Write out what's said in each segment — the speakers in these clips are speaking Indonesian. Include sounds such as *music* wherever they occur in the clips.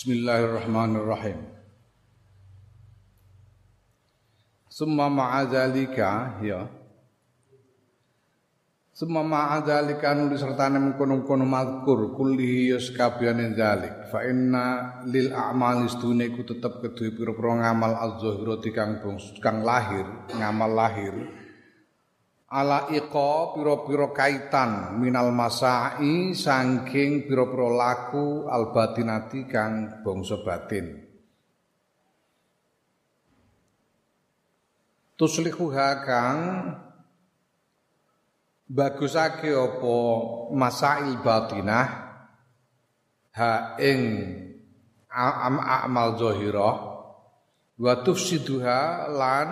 Bismillahirrahmanirrahim. Summa ma'adzalika ya. Summa ma'adzalika nuli sertane mengkono-kono mazkur kullihi yus kabehane zalik. Fa inna lil a'mal istune ku tetep kedue pira-pira ngamal az-zahirati kang kang lahir, ngamal lahir. Ala iqa pira-pira kaitan minal masai saking pira-pira laku albatinati kang bangsa batin. Tuslihuha kang bagusake apa masail batinah ha ing amal zahirah wa tufsiduha lan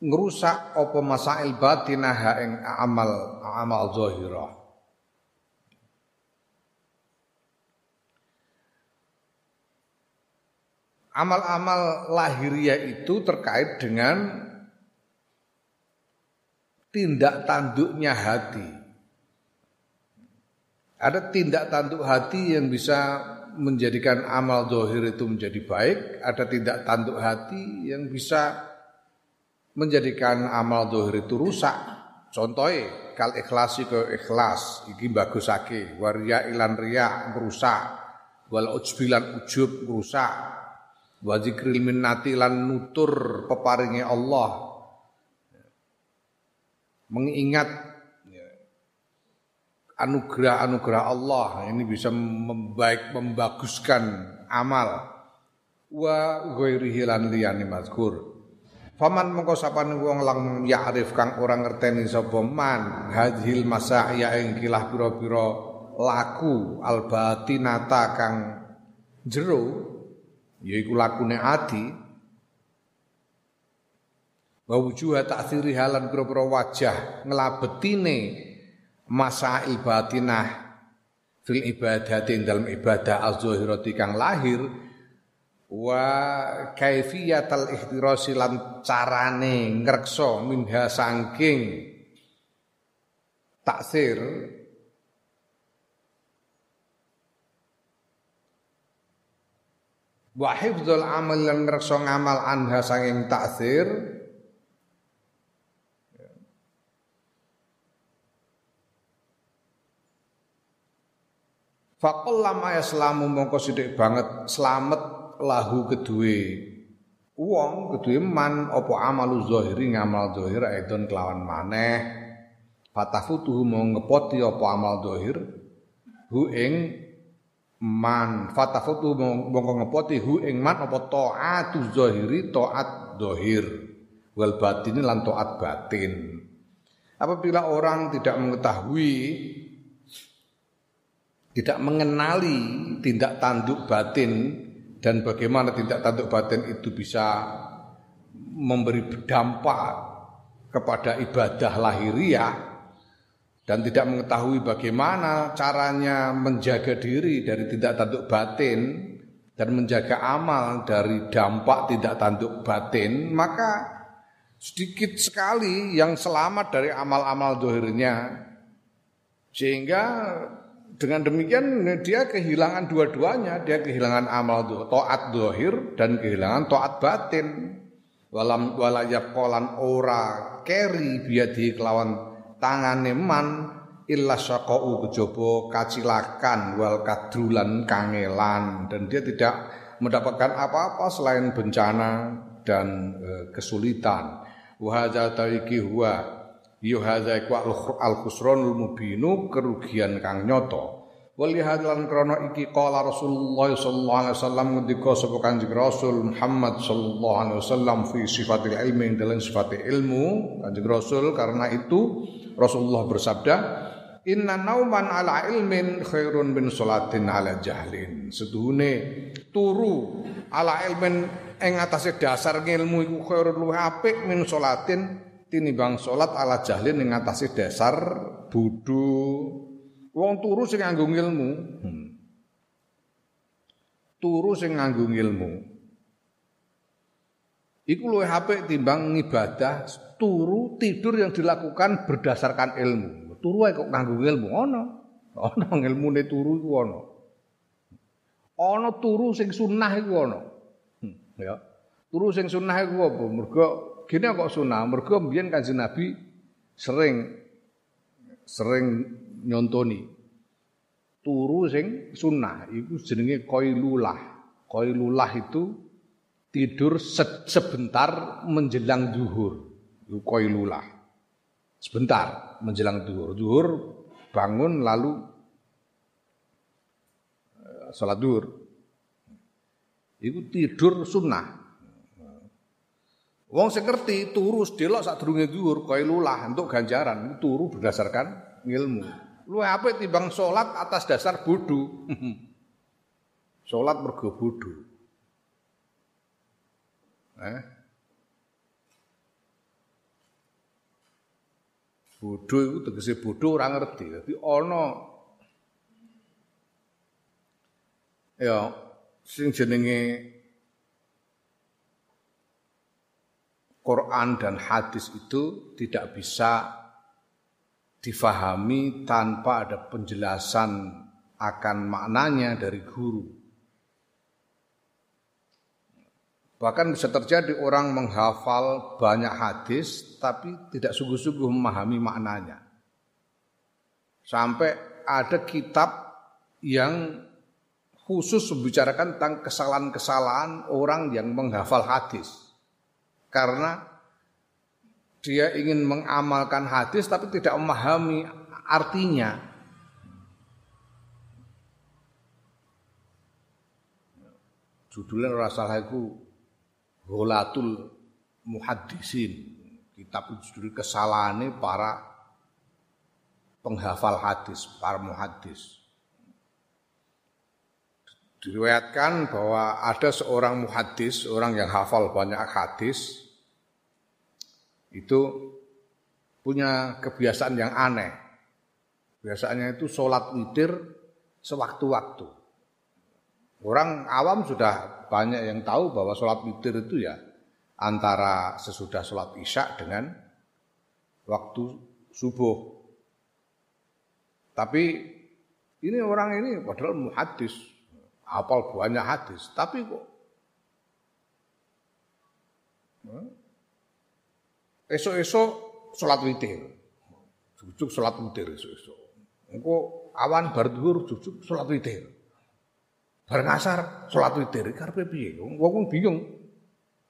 ngerusak apa masail batinah ing amal amal zahirah Amal-amal lahiriah itu terkait dengan tindak tanduknya hati. Ada tindak tanduk hati yang bisa menjadikan amal zahir itu menjadi baik, ada tindak tanduk hati yang bisa menjadikan amal dohir itu rusak. Contohnya kal ikhlasi ke ikhlas iki bagusake, waria ilan ria merusak, wal ujbilan ujub merusak, wa zikril minnati lan nutur peparinge Allah. Mengingat anugerah-anugerah Allah ini bisa membaik membaguskan amal. Wa ghairihi lan mazkur Faman mengko sapane wong lang ya'rif kang ora ngerteni sapa man hadhil masaya ing kilah pira-pira laku albatinata kang jero yaiku lakune ati wa wujuha ta'thiri halan pira-pira wajah nglabetine masail batinah fil ibadati dalam ibadah az-zahirati kang lahir wa kaifiyatal ihtirasi lan carane ngrekso minha sangking taksir wa hifdzul amal lan ngrekso ngamal anha sanging taksir. Fakul lama ya selamu mongko sidik banget selamat lahu kedue wong kedue man apa amalu zahiri ngamal zahir aidon kelawan maneh. Fatafutuhu mau ngepoti apa amal zahir hu ing man. Fatafutuhu mau ngepoti hu ing man apa taatu zahiri taat zahir. Wal batini lan taat batin. Apabila orang tidak mengetahui tidak mengenali tindak tanduk batin dan bagaimana tindak tanduk batin itu bisa memberi dampak kepada ibadah lahiriah dan tidak mengetahui bagaimana caranya menjaga diri dari tindak tanduk batin dan menjaga amal dari dampak tindak tanduk batin maka sedikit sekali yang selamat dari amal-amal dohirnya. Sehingga dengan demikian dia kehilangan dua-duanya, dia kehilangan amal taat dohir dan kehilangan taat batin. Walam walayab kolan ora keri biadi kelawan tangane man illa syaqau kejaba kacilakan wal kadrulan kangelan dan dia tidak mendapatkan apa-apa selain bencana dan e, kesulitan. Wa huwa ya hadza iku al khusranul mubinu kerugian kang nyoto Wali hadlan krono iki qala Rasulullah sallallahu alaihi wasallam ngendika sapa Kanjeng Rasul Muhammad sallallahu alaihi wasallam fi sifatil ilmi dalam sifat ilmu Kanjeng Rasul karena itu Rasulullah bersabda Inna nauman ala ilmin khairun bin salatin ala jahlin. Seduhune turu ala ilmin ing atase dasar ngilmu iku khairun luwih apik min salatin tinimbang salat ala jahlin ing atase dasar bodho. Wong turu sing nganggo ilmu. Hmm. Turu sing nganggo ilmu. Iku luwih apik timbang ngibadah turu tidur yang dilakukan berdasarkan ilmu. Turu ae kok nganggo ilmu ono. Ono ilmune turu iku ono. ana turu sing sunnah iku ana. Hmm, ya. Turu sing sunnah iku apa? Mergo gini kok sunnah, mergo mbiyen Kanjeng Nabi sering sering nyontoni turu sing sunnah iku jenenge qailulah. Qailulah itu tidur se sebentar menjelang duhur. Itu qailulah. Sebentar menjelang duhur. Duhur bangun lalu eh, sholat duhur. Itu tidur sunnah. Wong sing ngerti turu sedelok sadurunge dhuwur kaya lulah untuk ganjaran turu berdasarkan ilmu. Lu apik timbang salat atas dasar bodoh. *laughs* salat mergo bodoh. Eh? Bodoh itu tegese bodoh orang ngerti. Dadi ana ya sing jenenge Quran dan hadis itu tidak bisa difahami tanpa ada penjelasan akan maknanya dari guru. Bahkan bisa terjadi orang menghafal banyak hadis tapi tidak sungguh-sungguh memahami maknanya. Sampai ada kitab yang khusus membicarakan tentang kesalahan-kesalahan orang yang menghafal hadis karena dia ingin mengamalkan hadis tapi tidak memahami artinya. Judulnya rasa itu Golatul Muhaddisin. Kitab judul kesalahan para penghafal hadis, para muhaddis. Diriwayatkan bahwa ada seorang muhaddis, orang yang hafal banyak hadis, itu punya kebiasaan yang aneh. Biasanya itu sholat witir sewaktu-waktu. Orang awam sudah banyak yang tahu bahwa sholat witir itu ya antara sesudah sholat isya dengan waktu subuh. Tapi ini orang ini padahal muhadis, hafal banyak hadis, tapi kok esok-esok sholat witir. Jujuk sholat witir esok-esok. Engko awan bar dhuwur jujuk sholat witir. Bareng asar sholat witir. Karepe piye? Wong bingung.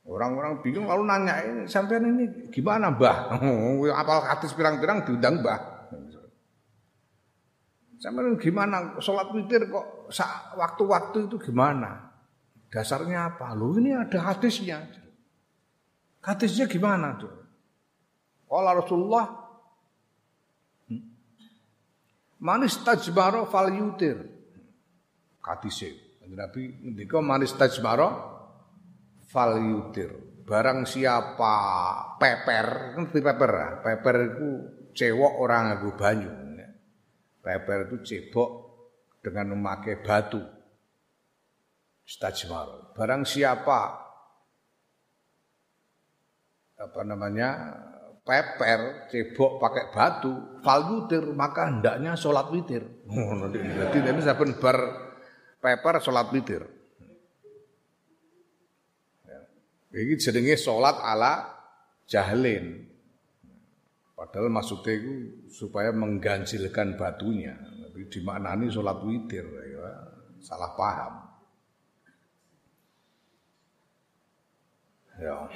Orang-orang bingung lalu nanya ini sampean ini gimana mbah? *laughs* Apal hadis pirang-pirang diundang mbah. Sampean gimana sholat witir kok waktu-waktu itu gimana? Dasarnya apa? Loh ini ada hadisnya. Hadisnya gimana tuh? Qala Rasulullah? Manis tajbaro fal yutir. Kadise. Nabi ngendika manis tajbaro fal yutir. Barang siapa peper, ngerti peper? Peper itu cewok orang nganggo banyu. Peper itu cebok dengan memakai batu. Stajmaro. Barang siapa apa namanya peper, cebok pakai batu, fal witir, maka hendaknya sholat witir. Jadi ini saben bar peper sholat witir. Ya. Ini jenenge sholat ala jahlin. Padahal maksudnya itu supaya mengganjilkan batunya. Tapi dimaknani sholat witir. Ya. Salah paham. Ya.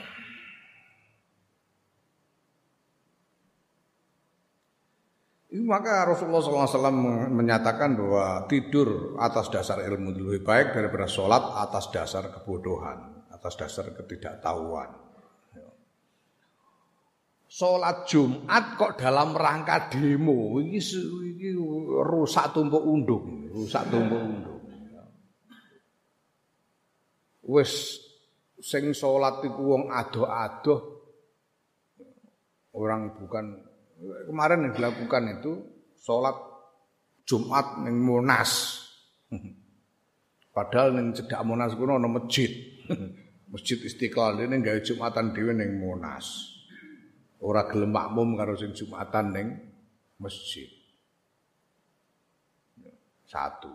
Maka Rasulullah SAW menyatakan bahwa tidur atas dasar ilmu lebih baik daripada sholat atas dasar kebodohan, atas dasar ketidaktahuan. Sholat Jumat kok dalam rangka demo, ini, ini rusak tumpuk undung, rusak tumpuk undung. Wes sing sholat iku wong adoh-adoh orang bukan Kemarin yang dilakukan itu sholat Jumat neng Monas. Padahal neng cedak Monas kuno ada masjid. *laughs* masjid Istiqlal ini nggak Jumatan dhewe neng Monas. Ora gelem makmum karo sing Jumatan neng masjid. Satu.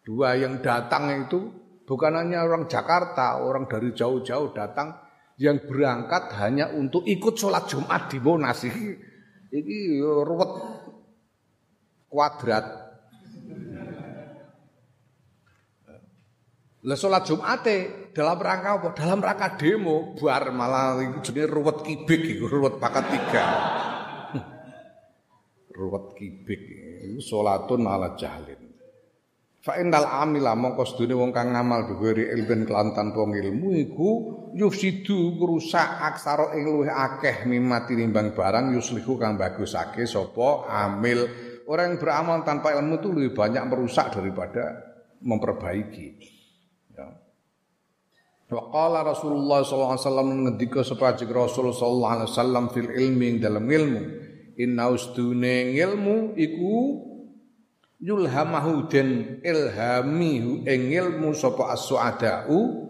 Dua yang datang itu bukan hanya orang Jakarta, orang dari jauh-jauh datang yang berangkat hanya untuk ikut sholat Jumat di Monas *laughs* ini ruwet kuadrat. Lah sholat Jumat dalam rangka apa? Dalam rangka demo, buar malah jadi ruwet kibik, ruwet pakat tiga. ruwet kibik, itu sholatun ala jahlin. Fa innal amila mongko sedune wong kang ngamal bigori ilben kelan tanpa ilmu iku yufsidu ngrusak aksara ing luwih akeh mimati nimbang barang yuslihu kang bagusake sapa amil. Orang yang beramal tanpa ilmu itu lebih banyak merusak daripada memperbaiki. Ya. Wa qala Rasulullah sallallahu alaihi wasallam ngendika sapa Rasul sallallahu alaihi wasallam fil ilmi dalam ilmu. Inna ustune ilmu iku yulhamahu den ilhami ing ilmu sapa as-suadau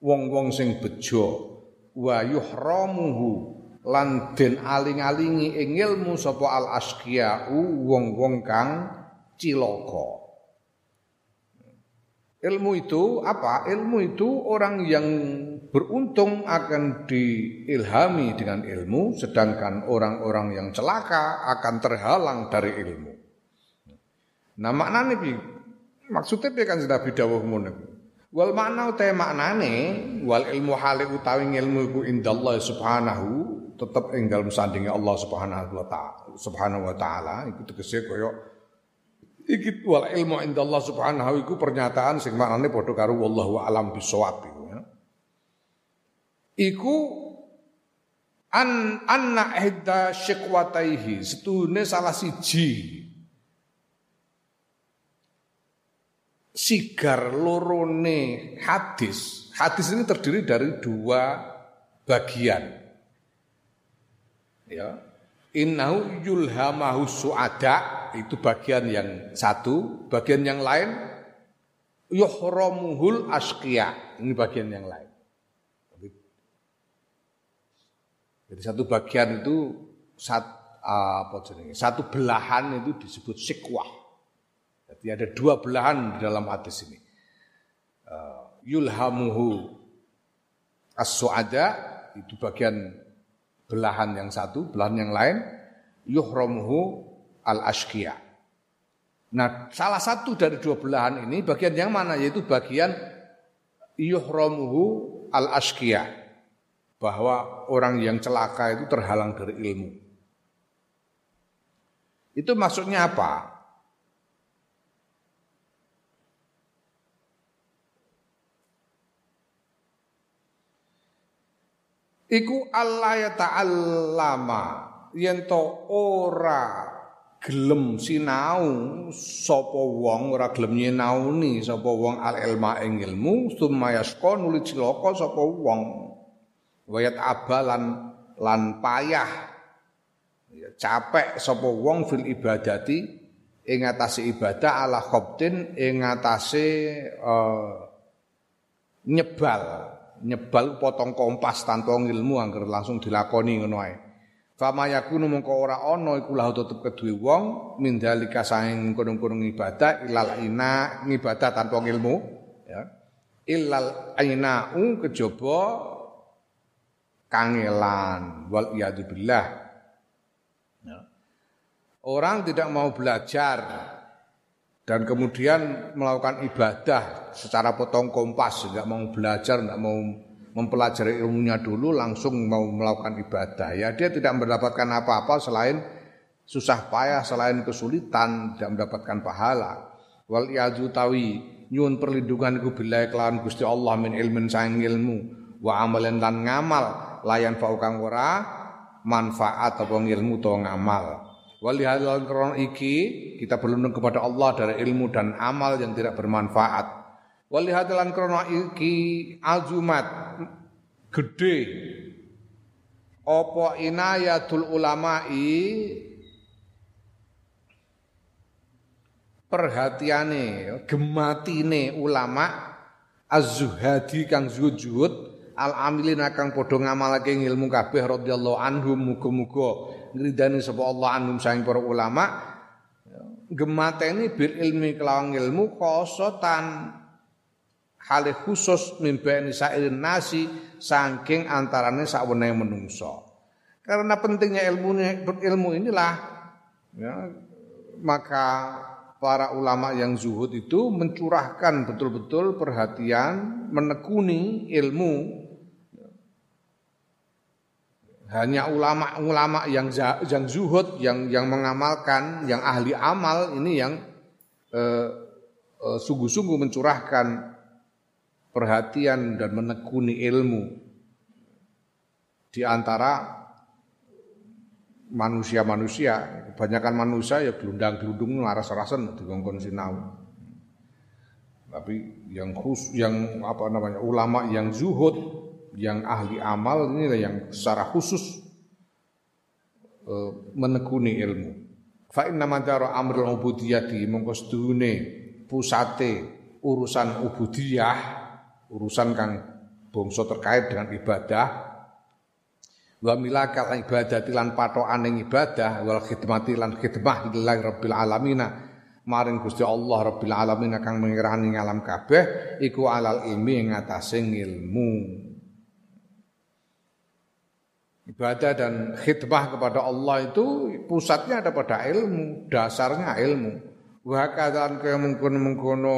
wong-wong sing bejo wa yuhramuhu lan den aling-alingi ing ilmu sapa al asqiyau wong-wong kang cilaka Ilmu itu apa? Ilmu itu orang yang beruntung akan diilhami dengan ilmu, sedangkan orang-orang yang celaka akan terhalang dari ilmu. Nah maknanya bi maksudnya bi kan sudah bidawuh ngono. Wal makna utai maknane wal ilmu hale utawi ilmu iku indallah subhanahu tetep ing dalem sandinge Allah subhanahu wa ta'ala subhanahu wa ta'ala iku tegese kaya iki wal ilmu indallah subhanahu iku pernyataan sing maknane padha karo wallahu alam bisawab iku ya. Iku an anna ihda syikwataihi setune salah siji sigar lorone hadis. Hadis ini terdiri dari dua bagian. Ya. Innahu yulhamahu suada itu bagian yang satu, bagian yang lain yuhramuhul asqiya. Ini bagian yang lain. Jadi satu bagian itu sat, apa jenis, satu belahan itu disebut sikwah. Jadi ada dua belahan di dalam hadis ini. Uh, yulhamuhu as-su'ada itu bagian belahan yang satu, belahan yang lain yuhramuhu al-ashqiya. Nah, salah satu dari dua belahan ini bagian yang mana yaitu bagian yuhramuhu al-ashqiya bahwa orang yang celaka itu terhalang dari ilmu. Itu maksudnya apa? Iku Allah ya ta'allama. Yen to ora gelem sinau sapa wong ora gelem nyinauni sapa wong al ilma ing ilmu summa yasqa nuli cilaka sapa wong. Wayat abalan lan payah. Ya, capek sapa wong fil ibadati ing ibadah ala khabtin ing atase uh, nyebal nyebal potong kompas tanpa ilmu angger langsung dilakoni ngono ae. Fama yakunu mongko ora ana iku lahu tetep kedue wong mindalika saing kono-kono ibadah ilal ina ngibadah tanpa ilmu ya. Ilal ainau kejaba kangelan wal billah. Ya. Orang tidak mau belajar dan kemudian melakukan ibadah secara potong kompas, tidak mau belajar, tidak mau mempelajari ilmunya dulu, langsung mau melakukan ibadah. Ya dia tidak mendapatkan apa-apa selain susah payah, selain kesulitan, tidak mendapatkan pahala. Wal tawi nyuwun perlindungan iku billahi kelawan Gusti Allah min ilmin saing ilmu wa amalan lan ngamal layan fau kang ora manfaat apa ilmu to ngamal. Walihadal krono iki kita berlindung kepada Allah dari ilmu dan amal yang tidak bermanfaat. Walihadal krono iki azumat gede opo inayatul ulama'i perhatiane gematine ulama az-zuhadi kang zuhud al amilin akan padha ngamalake ilmu kabeh radhiyallahu anhum muga-muga ngridani sapa Allah anhum saing para ulama gemateni bil ilmi kelawan ilmu khosotan hale khusus mimbani sairin nasi saking antarane sakweneh menungso. Karena pentingnya ilmu ilmu inilah ya, maka para ulama yang zuhud itu mencurahkan betul-betul perhatian menekuni ilmu hanya ulama-ulama yang yang zuhud, yang yang mengamalkan, yang ahli amal ini yang eh, eh, sungguh-sungguh mencurahkan perhatian dan menekuni ilmu di antara manusia-manusia. Kebanyakan manusia ya gelundang-gelundung laras-rasan dikongkon sinau. Tapi yang khus yang apa namanya ulama yang zuhud yang ahli amal ini yang secara khusus uh, menekuni ilmu. Fa inna madara amrul ubudiyati mongko sedune pusate urusan ubudiyah, urusan kang bangsa terkait dengan ibadah wa milakal ibadati lan patokane ibadah wal khidmati lan khidmah lillahi rabbil alamin maring Gusti Allah rabbil alamin kang mengirani alam kabeh iku alal ilmi ing atase ilmu Ibadah dan khidmah kepada Allah itu pusatnya ada pada ilmu, dasarnya ilmu. Wahakadan kaya mengkono-mengkono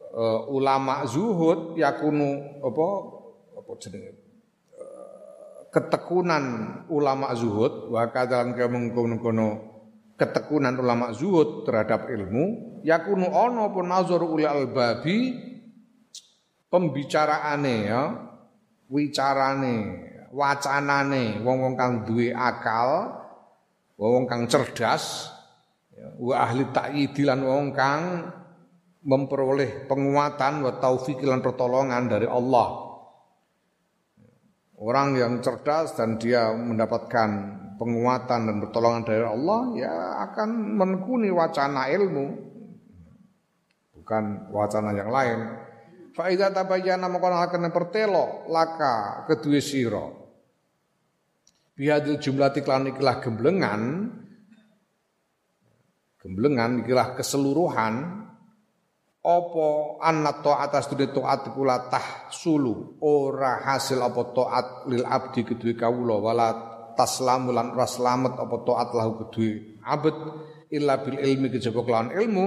uh, ulama zuhud yakunu apa apa jenenge uh, ketekunan ulama zuhud. Wahakadan kaya mengkono-mengkono ketekunan ulama zuhud terhadap ilmu. Yakunu ono pun nazar uli albabi pembicaraane ya wicarane wacanane wong-wong kang duwe akal, wong kang cerdas, ya, wa ahli ta'yidi lan wong kang memperoleh penguatan wa taufik lan pertolongan dari Allah. Orang yang cerdas dan dia mendapatkan penguatan dan pertolongan dari Allah ya akan menekuni wacana ilmu bukan wacana yang lain. Fa idza tabayyana akan pertelo laka kedua sira bihadil jumlah tiklan ikilah gemblengan gemblengan ikilah keseluruhan opo anna atas dunia taat kula sulu ora hasil apa taat lil abdi kedue kawula wala taslamu lan ora slamet apa taat lahu kedue abad illa bil ilmi kejaba kelawan ilmu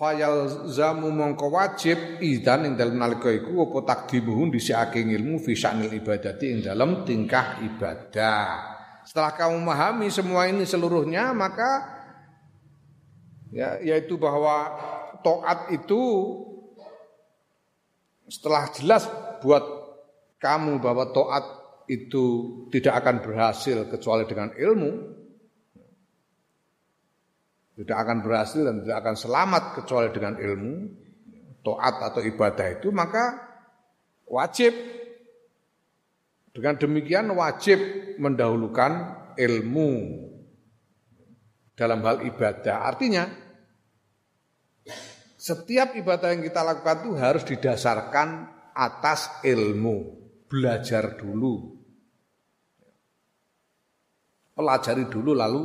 fayal zamu mongko wajib idan ing dalem nalika iku apa takdimuhu dhisikake ilmu fi sya'nil ibadati ing dalem tingkah ibadah. Setelah kamu memahami semua ini seluruhnya maka ya yaitu bahwa taat itu setelah jelas buat kamu bahwa taat itu tidak akan berhasil kecuali dengan ilmu tidak akan berhasil dan tidak akan selamat kecuali dengan ilmu taat atau ibadah itu maka wajib dengan demikian wajib mendahulukan ilmu dalam hal ibadah. Artinya setiap ibadah yang kita lakukan itu harus didasarkan atas ilmu. Belajar dulu. Pelajari dulu lalu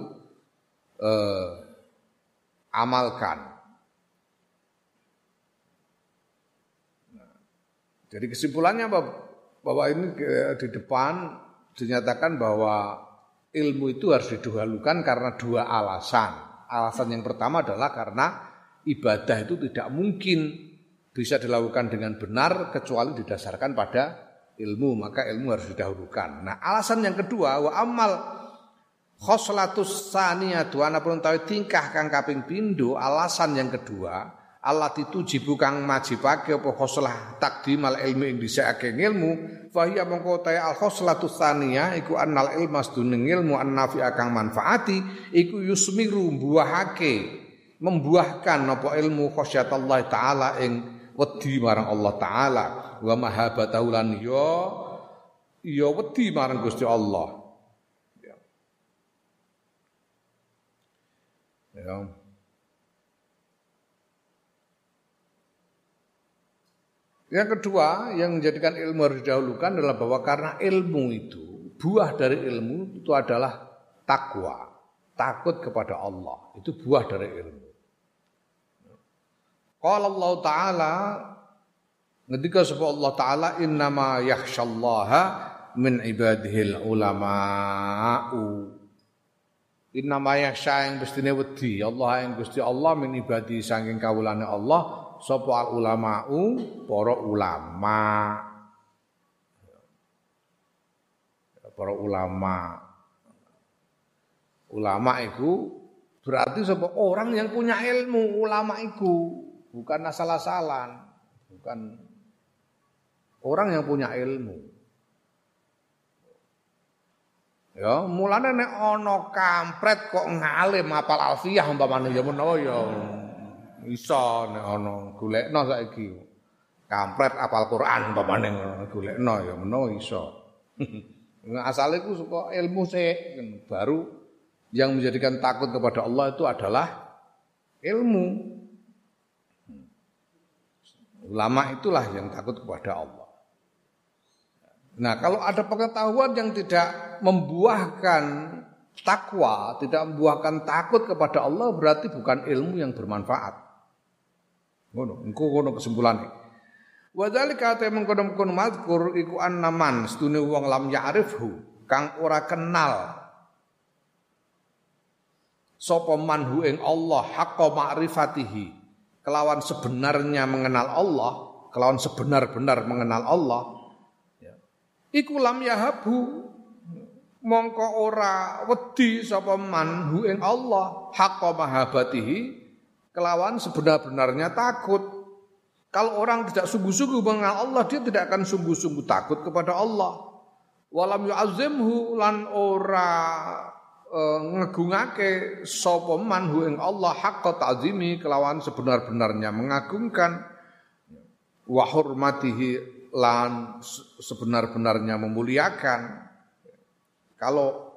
eh, amalkan. Nah, jadi kesimpulannya bahwa ini di depan dinyatakan bahwa ilmu itu harus didahulukan karena dua alasan. Alasan yang pertama adalah karena ibadah itu tidak mungkin bisa dilakukan dengan benar kecuali didasarkan pada ilmu, maka ilmu harus didahulukan. Nah, alasan yang kedua wa amal khoslatus saniyatu pun tahu tingkah kang kaping pindho alasan yang kedua Allah dituji kang majibake apa khoslah takdimal ilmu ing dhisikake ilmu fa hiya mongko ta al khoslatus saniyah iku annal ilmas duning ilmu annafi kang manfaati iku yusmiru buahake membuahkan apa ilmu Allah taala ing wedi marang Allah taala. Wa mahabatahu lan ya ya wedi marang Gusti Allah Ya. Yang kedua yang menjadikan ilmu harus didahulukan adalah bahwa karena ilmu itu buah dari ilmu itu adalah takwa. takut kepada Allah. Itu buah dari ilmu. Qala Allah Ta'ala Ketika sebab Allah Ta'ala Innama yakhshallaha min ibadihil ulama'u Innama yakhsha yang bestine wedi. Allah yang gusti Allah min ibadi sangking kawulane Allah Sapa al ulama'u? Para ulama. Para ulama. Ulama itu berarti sapa orang yang punya ilmu ulama itu bukan asal-asalan, bukan orang yang punya ilmu. Ya, mulane nek ana kampret kok ngalim apal alfiah umpamane ya menawa ya iso nek ana golekno saiki. Kampret apal Quran umpamane golekno ya menawa iso. *laughs* Asale ku saka ilmu sik baru yang menjadikan takut kepada Allah itu adalah ilmu. Ulama itulah yang takut kepada Allah. Nah, kalau ada pengetahuan yang tidak membuahkan takwa, tidak membuahkan takut kepada Allah, berarti bukan ilmu yang bermanfaat. Ngono, engko ngono kesimpulannya. Wa dzalika ta mengkono-kono mazkur iku annaman sedune wong lam ya'rifhu kang ora kenal sapa manhu ing Allah haqqa ma'rifatihi kelawan sebenarnya mengenal Allah, kelawan sebenar-benar mengenal Allah. Iku lam yahabu mongko ora wedi sapa man hu ing Allah haqqa mahabatihi kelawan sebenar-benarnya takut. Kalau orang tidak sungguh-sungguh mengenal Allah, dia tidak akan sungguh-sungguh takut kepada Allah. Walam yu'azzimhu lan ora uh, ngegungake sapa man ing Allah haqqa ta'zimi kelawan sebenar-benarnya mengagungkan wa hurmatihi lan sebenar-benarnya memuliakan kalau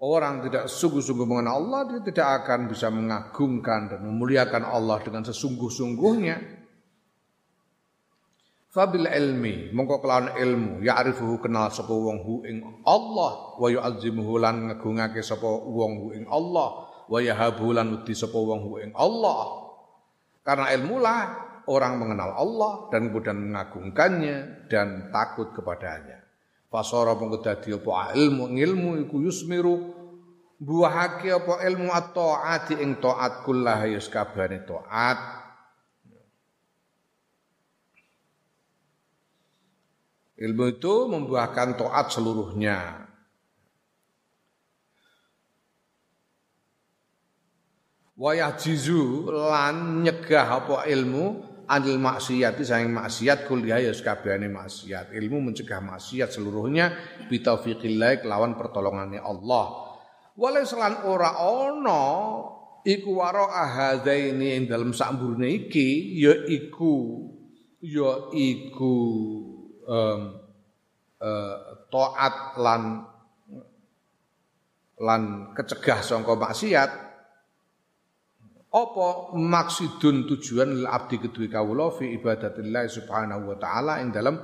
orang tidak sungguh-sungguh mengenal Allah dia tidak akan bisa mengagungkan dan memuliakan Allah dengan sesungguh-sungguhnya Fabil ilmi mongko kelawan ilmu ya'rifuhu kenal sapa wong hu ing Allah wa yu'azzimuhu lan ngagungake sapa wong hu ing Allah wa yahabu lan wedi sapa wong hu ing Allah. Karena ilmulah orang mengenal Allah dan kemudian mengagungkannya dan takut kepadanya. Fasara mongko dadi apa ilmu ilmu iku yusmiru buahake apa ilmu at-taati ing taat kullah yus kabehane taat Ilmu itu membuahkan toat seluruhnya. Wayah jizu lan nyegah apa ilmu anil maksiat sayang maksiat kuliah ya sekabehane maksiat. Ilmu mencegah maksiat seluruhnya bitaufiqillah kelawan pertolongannya Allah. Wale selan ora ono iku waro ahadaini ing dalam samburne iki ya iku ya iku um, uh, taat lan lan kecegah sangka maksiat apa maksudun tujuan abdi kedue kawula fi ibadatillah subhanahu wa taala ing dalam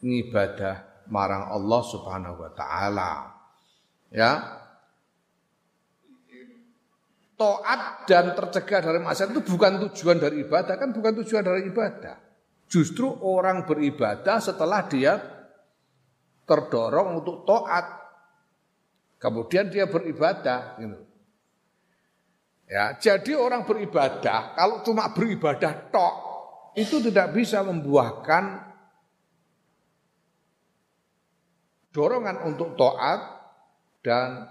ngibadah marang Allah subhanahu wa taala ya taat dan tercegah dari maksiat itu bukan tujuan dari ibadah kan bukan tujuan dari ibadah Justru orang beribadah setelah dia terdorong untuk taat. Kemudian dia beribadah gitu. Ya, jadi orang beribadah kalau cuma beribadah tok itu tidak bisa membuahkan dorongan untuk taat dan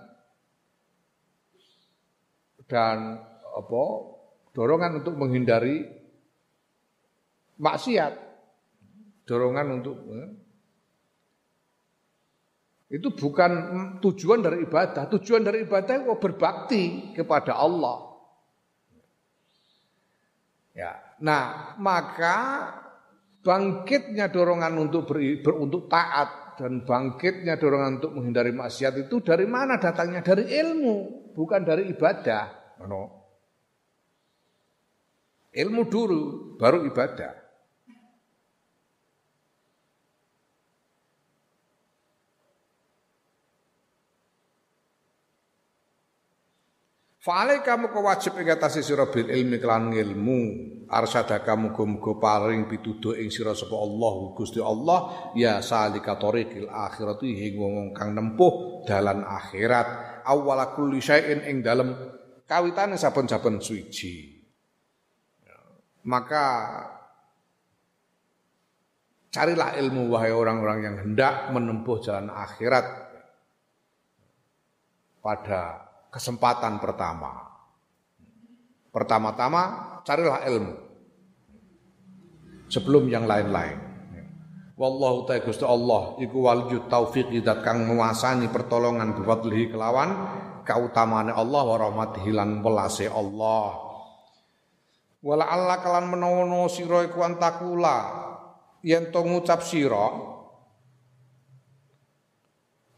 dan apa dorongan untuk menghindari maksiat, dorongan untuk ya. Itu bukan tujuan dari ibadah. Tujuan dari ibadah itu berbakti kepada Allah. Ya, nah maka bangkitnya dorongan untuk ber, ber, untuk taat dan bangkitnya dorongan untuk menghindari maksiat itu dari mana datangnya? Dari ilmu, bukan dari ibadah. Ilmu dulu, baru ibadah. Fa'alai kamu kewajib ing atase sira bil ilmi kelan ilmu arsada kamu muga paring pituduh ing sira sapa Allah Gusti Allah. Ya salika tariqil akhirat ing wong kang nempuh dalan akhirat. Awwala kulli syai'in ing dalem kawitane saben-saben suci. Maka carilah ilmu wahai orang-orang yang hendak menempuh jalan akhirat. Pada kesempatan pertama. Pertama-tama carilah ilmu sebelum yang lain-lain. Wallahu ta'ala Gusti Allah iku waliju taufiq dat kang menguasani pertolongan bifadlihi kelawan kautamaane Allah wa rahmatihi lan welase Allah. Wala Allah kalan menawa sira iku antakula yen to ngucap sira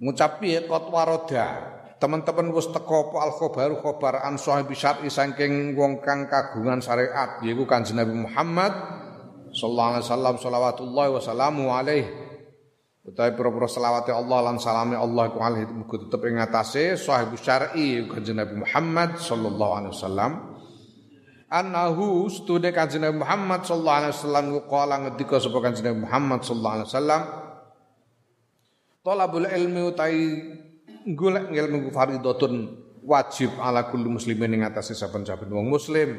ngucap piye kot waroda teman-teman wis teko apa al khobaru khobar an sahibi syar'i saking wong kang kagungan syariat yaiku Kanjeng Nabi Muhammad sallallahu alaihi wasallam shalawatullah wa salamu alaihi utawi pira-pira selawate Allah lan salame Allah ku alaihi muga tetep ing atase sahibi syar'i Kanjeng Nabi Muhammad sallallahu alaihi wasallam. Annahu stude Kanjeng Nabi Muhammad sallallahu alaihi wasallam qala ngendika sapa Kanjeng Nabi Muhammad sallallahu alaihi wasallam Talabul ilmi utai golek ilmu fardhatun wajib ala kulli muslimin ing atase saben-saben wong muslim.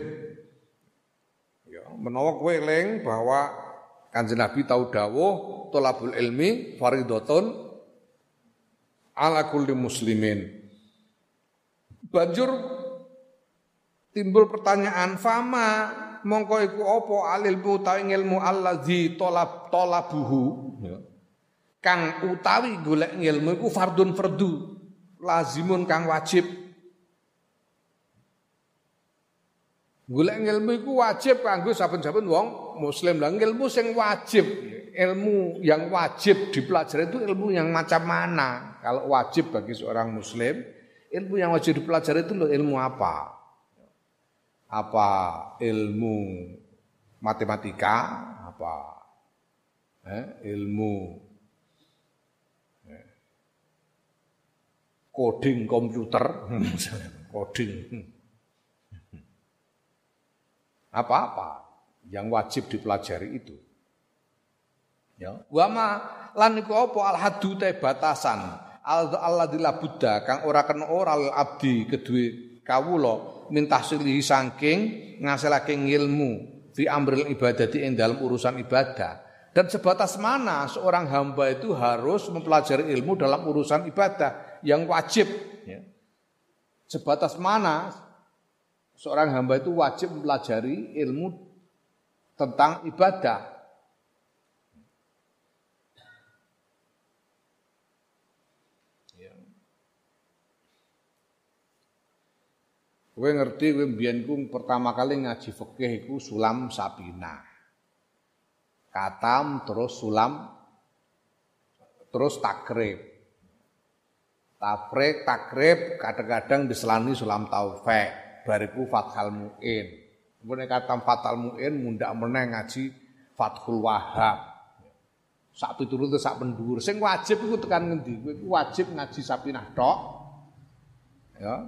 Ya, menawa kowe bahwa Kanjeng Nabi tau dawuh tolabul ilmi fardhatun ala kulli muslimin. Banjur timbul pertanyaan fama mongko iku apa alilmu ta ilmu allazi tolab tolabuhu ya. kang utawi golek ilmu iku fardun fardu lazimun kang wajib. Golek ilmu iku wajib kanggo saben-saben wong muslim. Lah ilmu sing wajib, ilmu yang wajib dipelajari itu ilmu yang macam mana? Kalau wajib bagi seorang muslim, ilmu yang wajib dipelajari itu ilmu apa? Apa ilmu matematika? Apa eh, ilmu coding komputer, *laughs* coding. Apa-apa yang wajib dipelajari itu. Ya, wama lan iku apa? Al hadu te batasan. Allah buddha kang ora kena ora abdi kedue kawula. Minta silihi saking ngasilake ilmu fi amril ibadati ing dalam urusan ibadah. Dan sebatas mana seorang hamba itu harus mempelajari ilmu dalam urusan ibadah yang wajib. Ya. Sebatas mana seorang hamba itu wajib mempelajari ilmu tentang ibadah. Ya. Kowe ngerti kowe mbiyen pertama kali ngaji fikih iku sulam Sabina. Katam terus sulam terus takrib. Tafrik, takrib, kadang-kadang diselani sulam taufik, bariku fathal mu'in. Kemudian kata fathal mu'in, mundak meneng ngaji fathul wahab. Sak piturut sak pendur. Sing wajib iku tekan ngendi? Kowe wajib ngaji sapinah tok. Ya.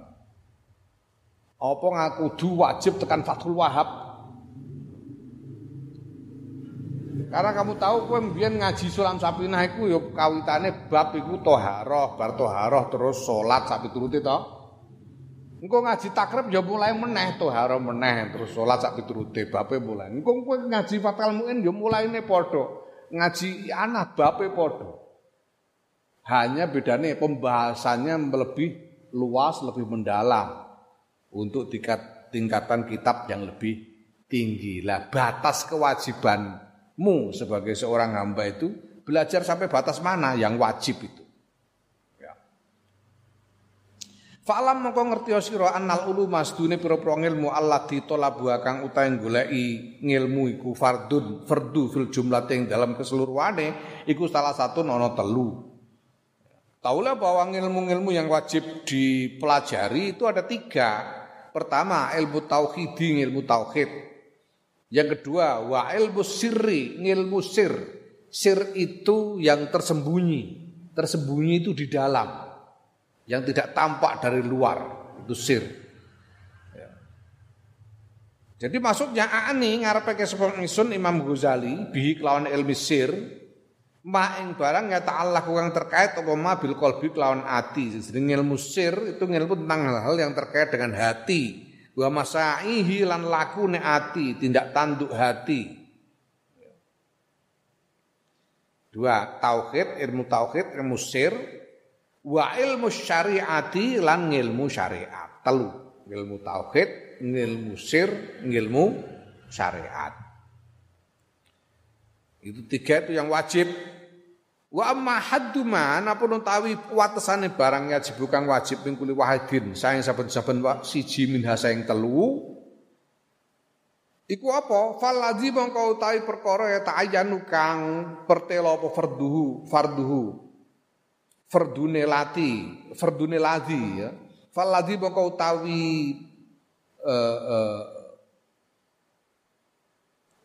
Apa ngaku wajib tekan fathul wahab? Karena kamu tahu kowe mbiyen ngaji sulam sapinah iku ya kawitane bab iku toharoh, bar toharoh terus salat sak piturute to. Engko ngaji takrib ya mulai meneh toharoh meneh terus salat sak piturute babe mulai. Engko kowe ngaji fatal muin ya mulaine padha. Ngaji anak babe padha. Hanya bedanya pembahasannya lebih luas, lebih mendalam untuk tingkat tingkatan kitab yang lebih tinggi. Lah batas kewajiban mu sebagai seorang hamba itu belajar sampai batas mana yang wajib itu. Ya. Fa'lam mongko ngerti sira annal uluma sedune pira-pira ilmu allati talabu kang utahe goleki ngilmu iku fardun fardu fil jumlah ing dalam keseluruhane iku salah satu nono telu. Taulah bahwa ilmu-ilmu yang wajib dipelajari itu ada tiga. Pertama ilmu tauhid, ilmu tauhid. Yang kedua, wa ilmu sirri, ilmu sir. Sir itu yang tersembunyi. Tersembunyi itu di dalam. Yang tidak tampak dari luar. Itu sir. Jadi maksudnya ani ngarepe kesepeng isun Imam Ghazali bihi kelawan ilmi sir ma ing barang ya ta'ala kang terkait apa ma bil qalbi kelawan ati. Jadi ilmu sir itu ilmu tentang hal-hal yang terkait dengan hati. Wa masaihi lan lakune ati, tindak tanduk hati. Dua, tauhid, ilmu tauhid, ilmu sir, wa ilmu syariati lan ilmu syariat. Telu, ilmu tauhid, ngilmu sir, ngilmu syariat. Itu tiga itu yang wajib. Wa amma haddu ma napun utawi watesane barang wajib bukan wajib ing kuli wahidin saing saben-saben siji minha saing telu Iku apa? Fal ladzi mongko utawi perkara ya ta'ayyanu kang pertelo apa farduhu, farduhu. Fardune lati, fardune ladzi ya. Fal ladzi mongko utawi uh, uh,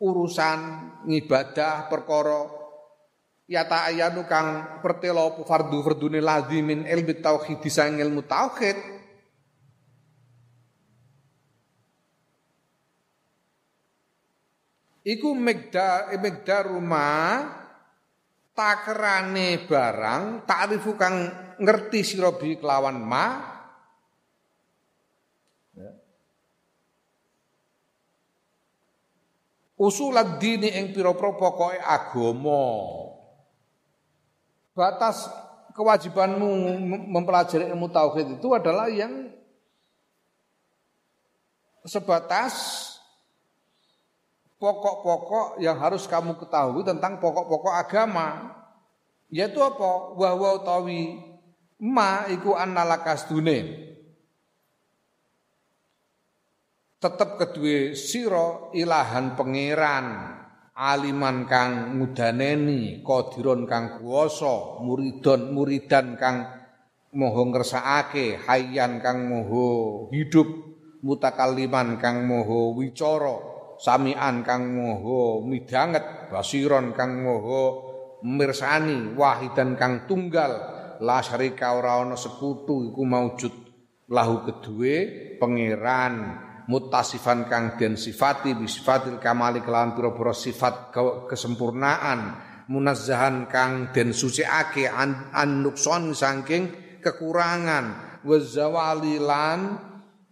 urusan ngibadah perkara ya ta'ayanu kang pertelo fardu fardune lazimin ilmi tauhid sang ilmu tauhid. Iku megda megda rumah takrane barang ta'rifu kang ngerti sira kelawan ma. Usul dini ing pira-pira pokoke agama. Batas kewajibanmu mempelajari ilmu tauhid itu adalah yang sebatas pokok-pokok yang harus kamu ketahui tentang pokok-pokok agama. Yaitu apa? Wa wa utawi ma iku annalakas dunia tetep kedue sira ilahan pangeran aliman kang mudaneni qadiron kang kuwasa muridon muridan kang moho ngersakake hayyan kang moho hidup mutakalliman kang moho wicara samian kang moho midanget basiron kang moho mirsani wahidan kang tunggal la syarika ora ana sekutu iku maujud lahu kedue pangeran mutasifan kang den sifati bisifatil kamali kelawan pira-pira sifat kesempurnaan munazzahan kang den suciake an, an nukson saking kekurangan wa zawalilan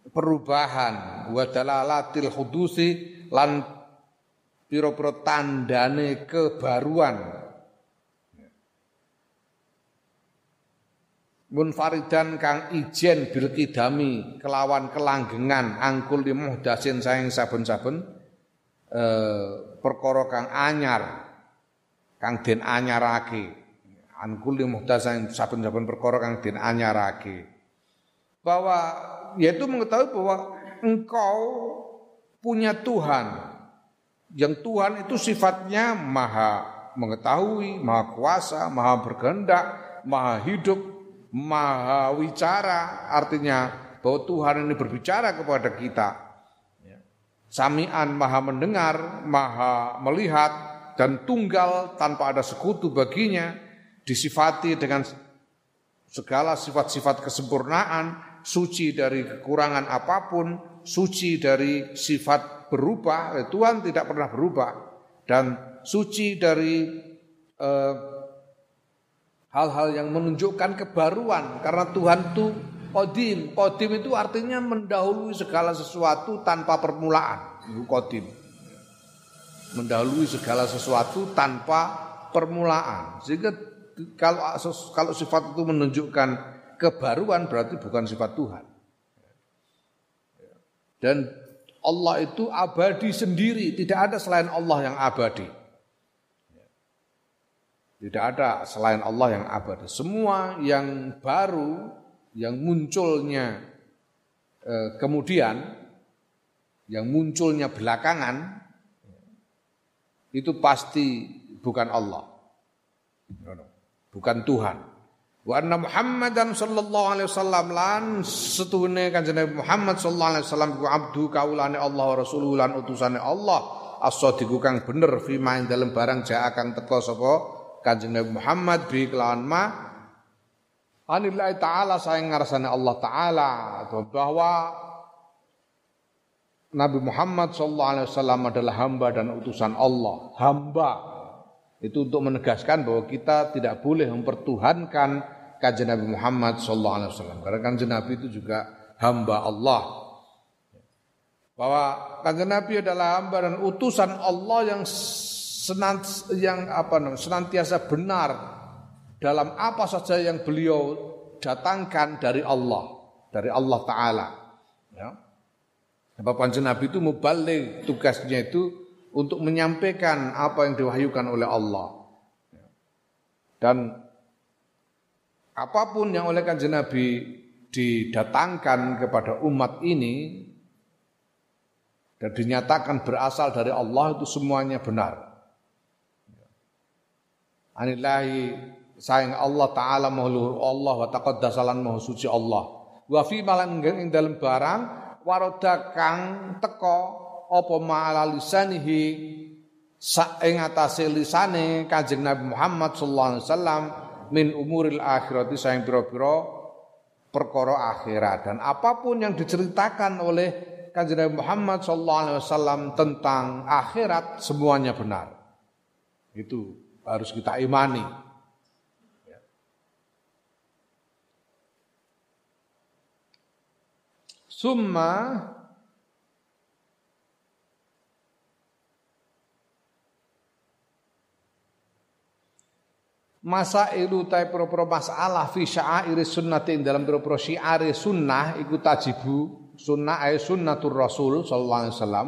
perubahan wa dalalatil hudusi lan pira-pira tandane kebaruan munfaridan kang ijen bil kidami kelawan kelanggengan angkul di muhdasin saing saben-saben eh, perkara kang anyar kang den anyarake. Angkul di muhdasin saben-saben perkara kang den anyarake. Bahwa yaitu mengetahui bahwa engkau punya Tuhan. Yang Tuhan itu sifatnya maha mengetahui, maha kuasa, maha berkehendak, maha hidup, maha wicara artinya bahwa Tuhan ini berbicara kepada kita. Ya. Samian maha mendengar, maha melihat dan tunggal tanpa ada sekutu baginya disifati dengan segala sifat-sifat kesempurnaan, suci dari kekurangan apa pun, suci dari sifat berubah. Tuhan tidak pernah berubah dan suci dari eh, hal-hal yang menunjukkan kebaruan karena Tuhan itu kodim. Kodim itu artinya mendahului segala sesuatu tanpa permulaan. Itu kodim. Mendahului segala sesuatu tanpa permulaan. Sehingga kalau kalau sifat itu menunjukkan kebaruan berarti bukan sifat Tuhan. Dan Allah itu abadi sendiri, tidak ada selain Allah yang abadi. Tidak ada selain Allah yang abadi. Semua yang baru, yang munculnya eh, kemudian, yang munculnya belakangan, itu pasti bukan Allah. Bukan Tuhan. Wa anna Muhammadan sallallahu alaihi wasallam lan setuhune kanjeng Muhammad sallallahu alaihi wasallam ku abdu kaulane Allah wa rasuluh lan utusane Allah as-sadiqu kang bener fi main dalam barang jaa kang teka sapa Kanjeng Nabi Muhammad bi kelawan ma anillahi taala sayang ngarsane Allah taala bahwa Nabi Muhammad SAW adalah hamba dan utusan Allah. Hamba itu untuk menegaskan bahwa kita tidak boleh mempertuhankan kajian Nabi Muhammad SAW. Karena kajian Nabi itu juga hamba Allah. Bahwa kajian Nabi adalah hamba dan utusan Allah yang senant, yang apa namanya senantiasa benar dalam apa saja yang beliau datangkan dari Allah, dari Allah Taala. Ya. Bapak Nabi itu mubalik tugasnya itu untuk menyampaikan apa yang diwahyukan oleh Allah. Dan apa pun yang oleh kanjeng Nabi didatangkan kepada umat ini dan dinyatakan berasal dari Allah itu semuanya benar. Anillahi sayang Allah taala mahluhur Allah wa taqaddasalan maha suci Allah. Wa fi malang ing dalam barang waroda kang teko apa ma'ala lisanihi sa ing atase lisane Kanjeng Nabi Muhammad sallallahu alaihi wasallam min umuril akhirati sayang pira-pira perkara akhirat dan apa pun yang diceritakan oleh Kanjeng Nabi Muhammad sallallahu alaihi wasallam tentang akhirat semuanya benar. Itu harus kita imani. Summa masa ilu tai pro-pro masalah fi sya'air sunnati dalam pro-pro syiar sunnah iku tajibu sunnah ay sunnatur rasul sallallahu alaihi wasallam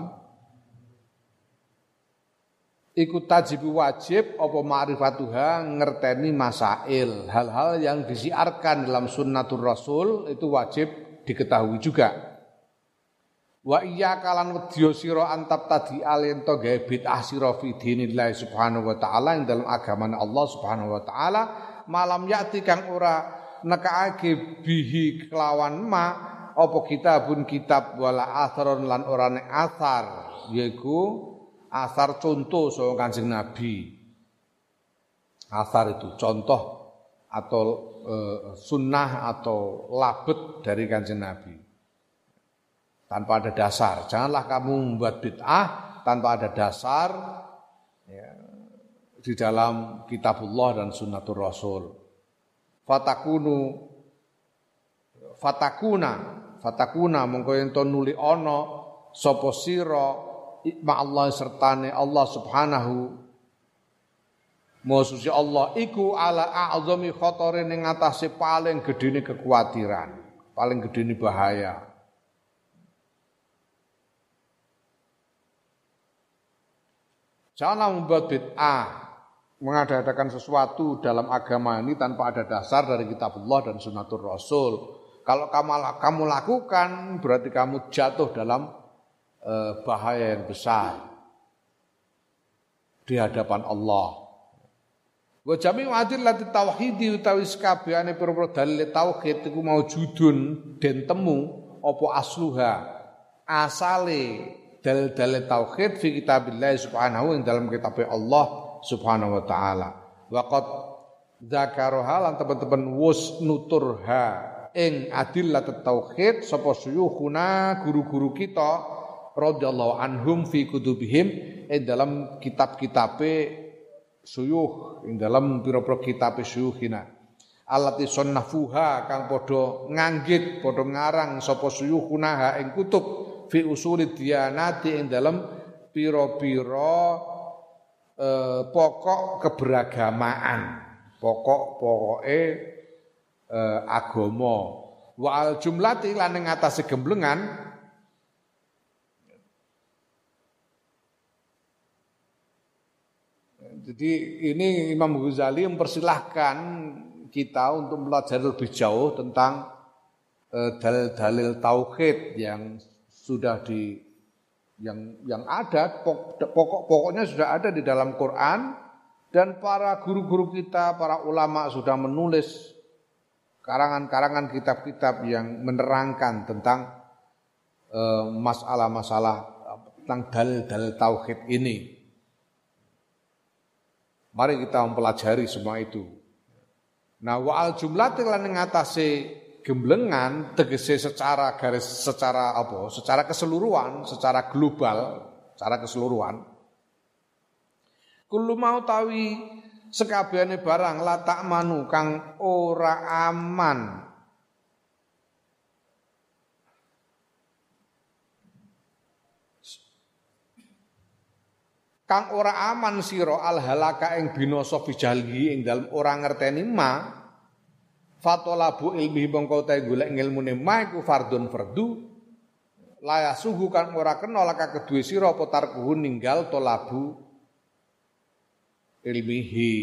iku tajibu wajib apa ma'rifatuha ngerteni masail. Hal-hal yang disiarkan dalam sunnatur rasul itu wajib diketahui juga. Wa iya kalan wedya sira antap tadi alien to gawe bid'ah sira fi dinillah subhanahu wa taala ing dalam agama Allah subhanahu wa taala malam yakti kang ora nekaake bihi kelawan ma apa kitabun kitab wala atharon lan ora nek athar yaiku asar contoh so Kanjeng Nabi asar itu contoh atau e, sunnah atau labet dari Kanjeng Nabi tanpa ada dasar. Janganlah kamu membuat bid'ah tanpa ada dasar ya, di dalam kitabullah dan sunnatul rasul. Fatakunu fatakuna fatakuna mongko ento nuli ana sapa ma Allah sertane Allah Subhanahu suci Allah iku ala a'zami khatare ning atase paling gedene kekhawatiran, paling gedene bahaya. Janganlah membuat bid'ah mengadakan sesuatu dalam agama ini tanpa ada dasar dari kitabullah dan sunnatul rasul. Kalau kamu, lakukan berarti kamu jatuh dalam bahaya yang besar di hadapan Allah. Wa jami'u adillati tauhidi utawi sekabehane pira-pira dalil tauhid iku judun den temu apa asluha asale dalil-dalil tauhid fi kitabillah subhanahu ing dalam kitab Allah subhanahu wa taala. Wa qad dzakaroha lan teman-teman wus nuturha ing adillat tauhid sapa suyukhuna guru-guru kita radhiyallahu anhum fi kutubihim ing dalam kitab-kitabe suyuh ing dalam pira-pira kitab suyuhina alati sonnafuha kang padha nganggit padha ngarang sapa suyuhuna ing kutub fi usulid diyanati ing dalam pira-pira eh, pokok keberagamaan. Pokok-pokoke eh, agama. Wa al jumlati lan ing atase gemblengan Jadi ini Imam Ghazali mempersilahkan kita untuk belajar lebih jauh tentang eh, dalil-dalil tauhid yang sudah di yang yang ada pokok-pokoknya sudah ada di dalam Quran dan para guru-guru kita, para ulama sudah menulis karangan-karangan kitab-kitab yang menerangkan tentang eh, masalah-masalah tentang dalil-dalil tauhid ini. Mari kita mempelajari semua itu. Nah, wa'al jumlah lan ngatasi gemblengan tegese secara garis secara apa? Secara keseluruhan secara global secara keseluruhan. Kullu mau tawi sekabehane barang la tak manu kang ora aman kang ora aman sira al halaka ing binasa bijalhi ing dalem ora ngerteni ma. Fatolabu ilmi mongko ta golek ngilmune ma iku fardun fardu. Laya suhu kan ora kena laka kedue sira apa tarkuhu ninggal tolabu ilmihi.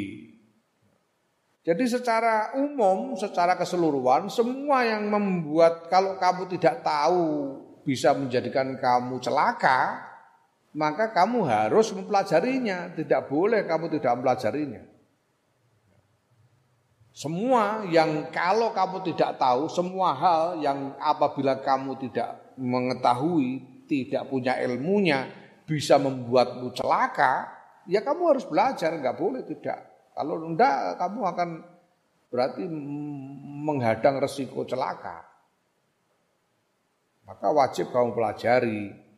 Jadi secara umum, secara keseluruhan, semua yang membuat kalau kamu tidak tahu bisa menjadikan kamu celaka, maka kamu harus mempelajarinya. Tidak boleh kamu tidak mempelajarinya. Semua yang kalau kamu tidak tahu, semua hal yang apabila kamu tidak mengetahui, tidak punya ilmunya, bisa membuatmu celaka, ya kamu harus belajar, nggak boleh tidak. Kalau enggak, kamu akan berarti menghadang resiko celaka. Maka wajib kamu pelajari.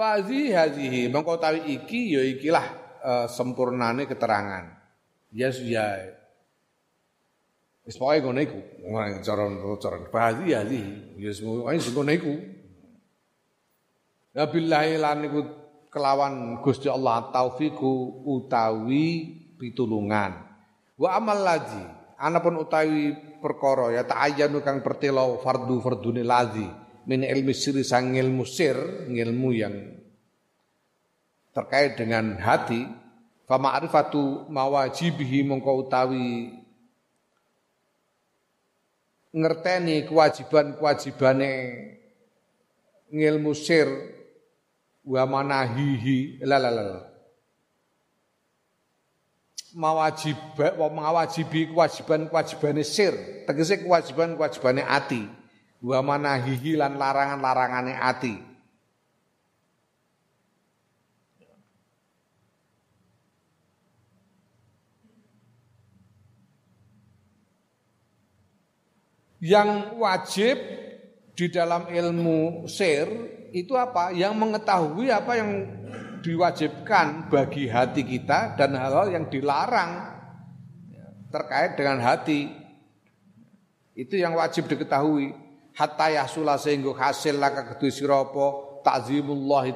Fazi hazihi mengkau tawi iki ya ikilah uh, sempurnane keterangan. Ya ya. Wis pokoke ngono iku. Cara cara fazi hazihi ya semua ngono iku. Ya billahi lan iku kelawan Gusti Allah taufiku utawi pitulungan. Wa amal lazi anapun utawi perkara ya ta'ayyanu kang pertelo fardu fardune lazi min ilmi siri sang ilmu sir, ilmu yang terkait dengan hati, fa ma'rifatu mawajibihi mongko utawi ngerteni kewajiban-kewajibane ngilmu sir wa manahihi la la la mawajib wa mawajibi kewajiban-kewajibane sir tegese kewajiban-kewajibane ati wa manahihi lan larangan-larangane ati yang wajib di dalam ilmu sir itu apa? Yang mengetahui apa yang diwajibkan bagi hati kita dan hal-hal yang dilarang terkait dengan hati. Itu yang wajib diketahui hatta yasula sehingga hasil laka kedue sira apa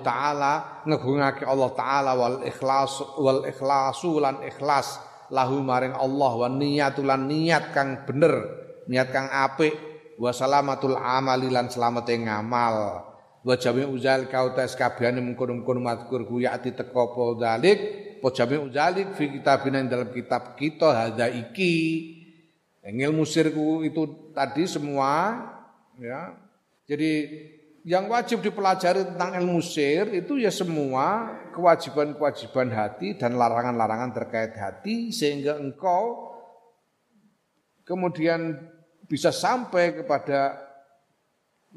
taala ngegungake Allah taala wal ikhlas wal ikhlasu lan ikhlas. Lahu maring Allah wa niyatulan niat kang bener niat kang apik wa salamatul amali lan slamete ngamal. Wa jami uzal kautas kabehane mengkono-mengkono mazkur ku yati teko apa dalik apa jami uzalik fi kitabina dalam kitab kita hadza iki. Ilmu sirku itu tadi semua ya. Jadi yang wajib dipelajari tentang ilmu sir itu ya semua kewajiban-kewajiban hati dan larangan-larangan terkait hati sehingga engkau kemudian bisa sampai kepada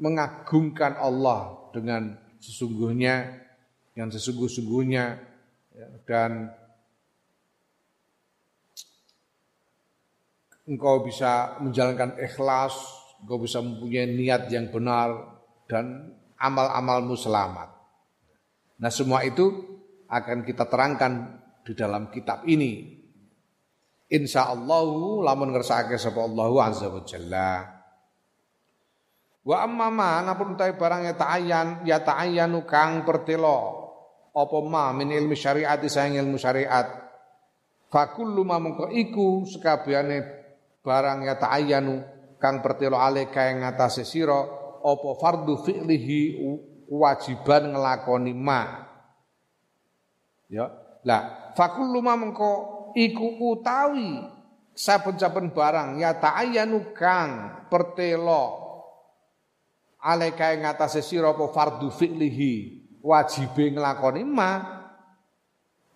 mengagungkan Allah dengan sesungguhnya yang sesungguh-sungguhnya ya, dan engkau bisa menjalankan ikhlas engkau bisa mempunyai niat yang benar dan amal-amalmu selamat. Nah semua itu akan kita terangkan di dalam kitab ini. Insya Allah lamun ngersake sapa Allah azza wa jalla. Wa amma ma napun utai barang ya ta'ayyan ya ta'ayyanu kang pertelo apa ma min ilmi syariat sayang ilmu syariat. Fakullu ma mengko iku sekabehane barang ya ta'ayyanu kang pertelo aleka yang ngatasi siro opo fardu fi'lihi kewajiban ngelakoni ma? Ya lah fakullu ma mengko iku utawi saben-saben barang ya ta'ayyanu kang pertelo aleka yang ngatasi siro opo fardu fi'lihi wajibe ngelakoni ma?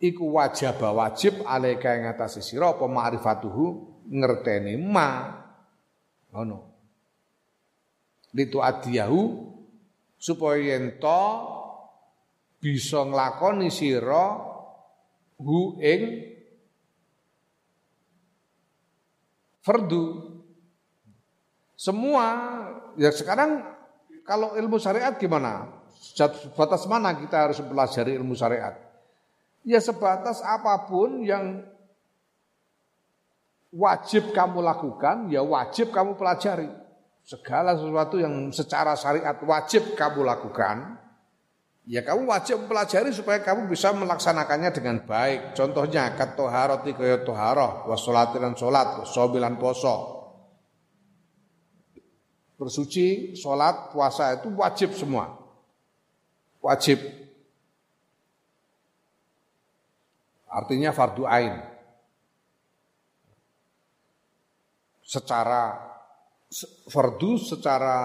Iku wajib wajib aleka yang ngatasi siro opo ma'rifatuhu ngerteni ma ngono litu adiyahu supaya yen bisa nglakoni sira hu ing fardu. Semua ya sekarang kalau ilmu syariat gimana? Batas mana kita harus mempelajari ilmu syariat? Ya sebatas apa pun yang wajib kamu lakukan, ya wajib kamu pelajari. Segala sesuatu yang secara syariat wajib kamu lakukan, ya kamu wajib mempelajari supaya kamu bisa melaksanakannya dengan baik. Contohnya katoharoti kaya toharoh, wasolatiran solat, sobilan poso. Bersuci, sholat, puasa itu wajib semua. Wajib. Artinya fardu ain. Secara fardu secara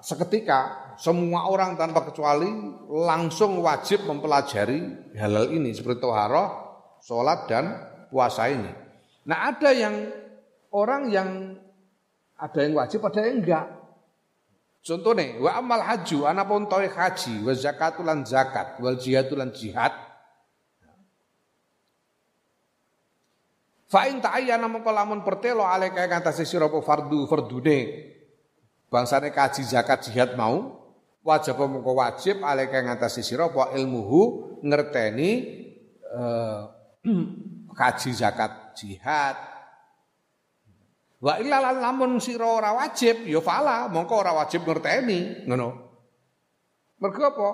seketika semua orang tanpa kecuali langsung wajib mempelajari halal ini seperti toharoh, sholat dan puasa ini. Nah ada yang orang yang ada yang wajib, ada yang enggak. Contohnya, wa amal haju, pun toy haji, wa zakatulan zakat, wal jihatulan jihad. Fa in ta'ayyana mongko lamun pertelo ale kaya ngantasi sira fardu fardune bangsane kaji zakat jihad mau wajib mongko wajib ale kaya ngantasi sira ilmuhu ngerteni eh, *clears throat* kaji zakat jihad Wa illa lamun sira ora wajib ya fala mongko ora wajib ngerteni ngono. Mergo apa?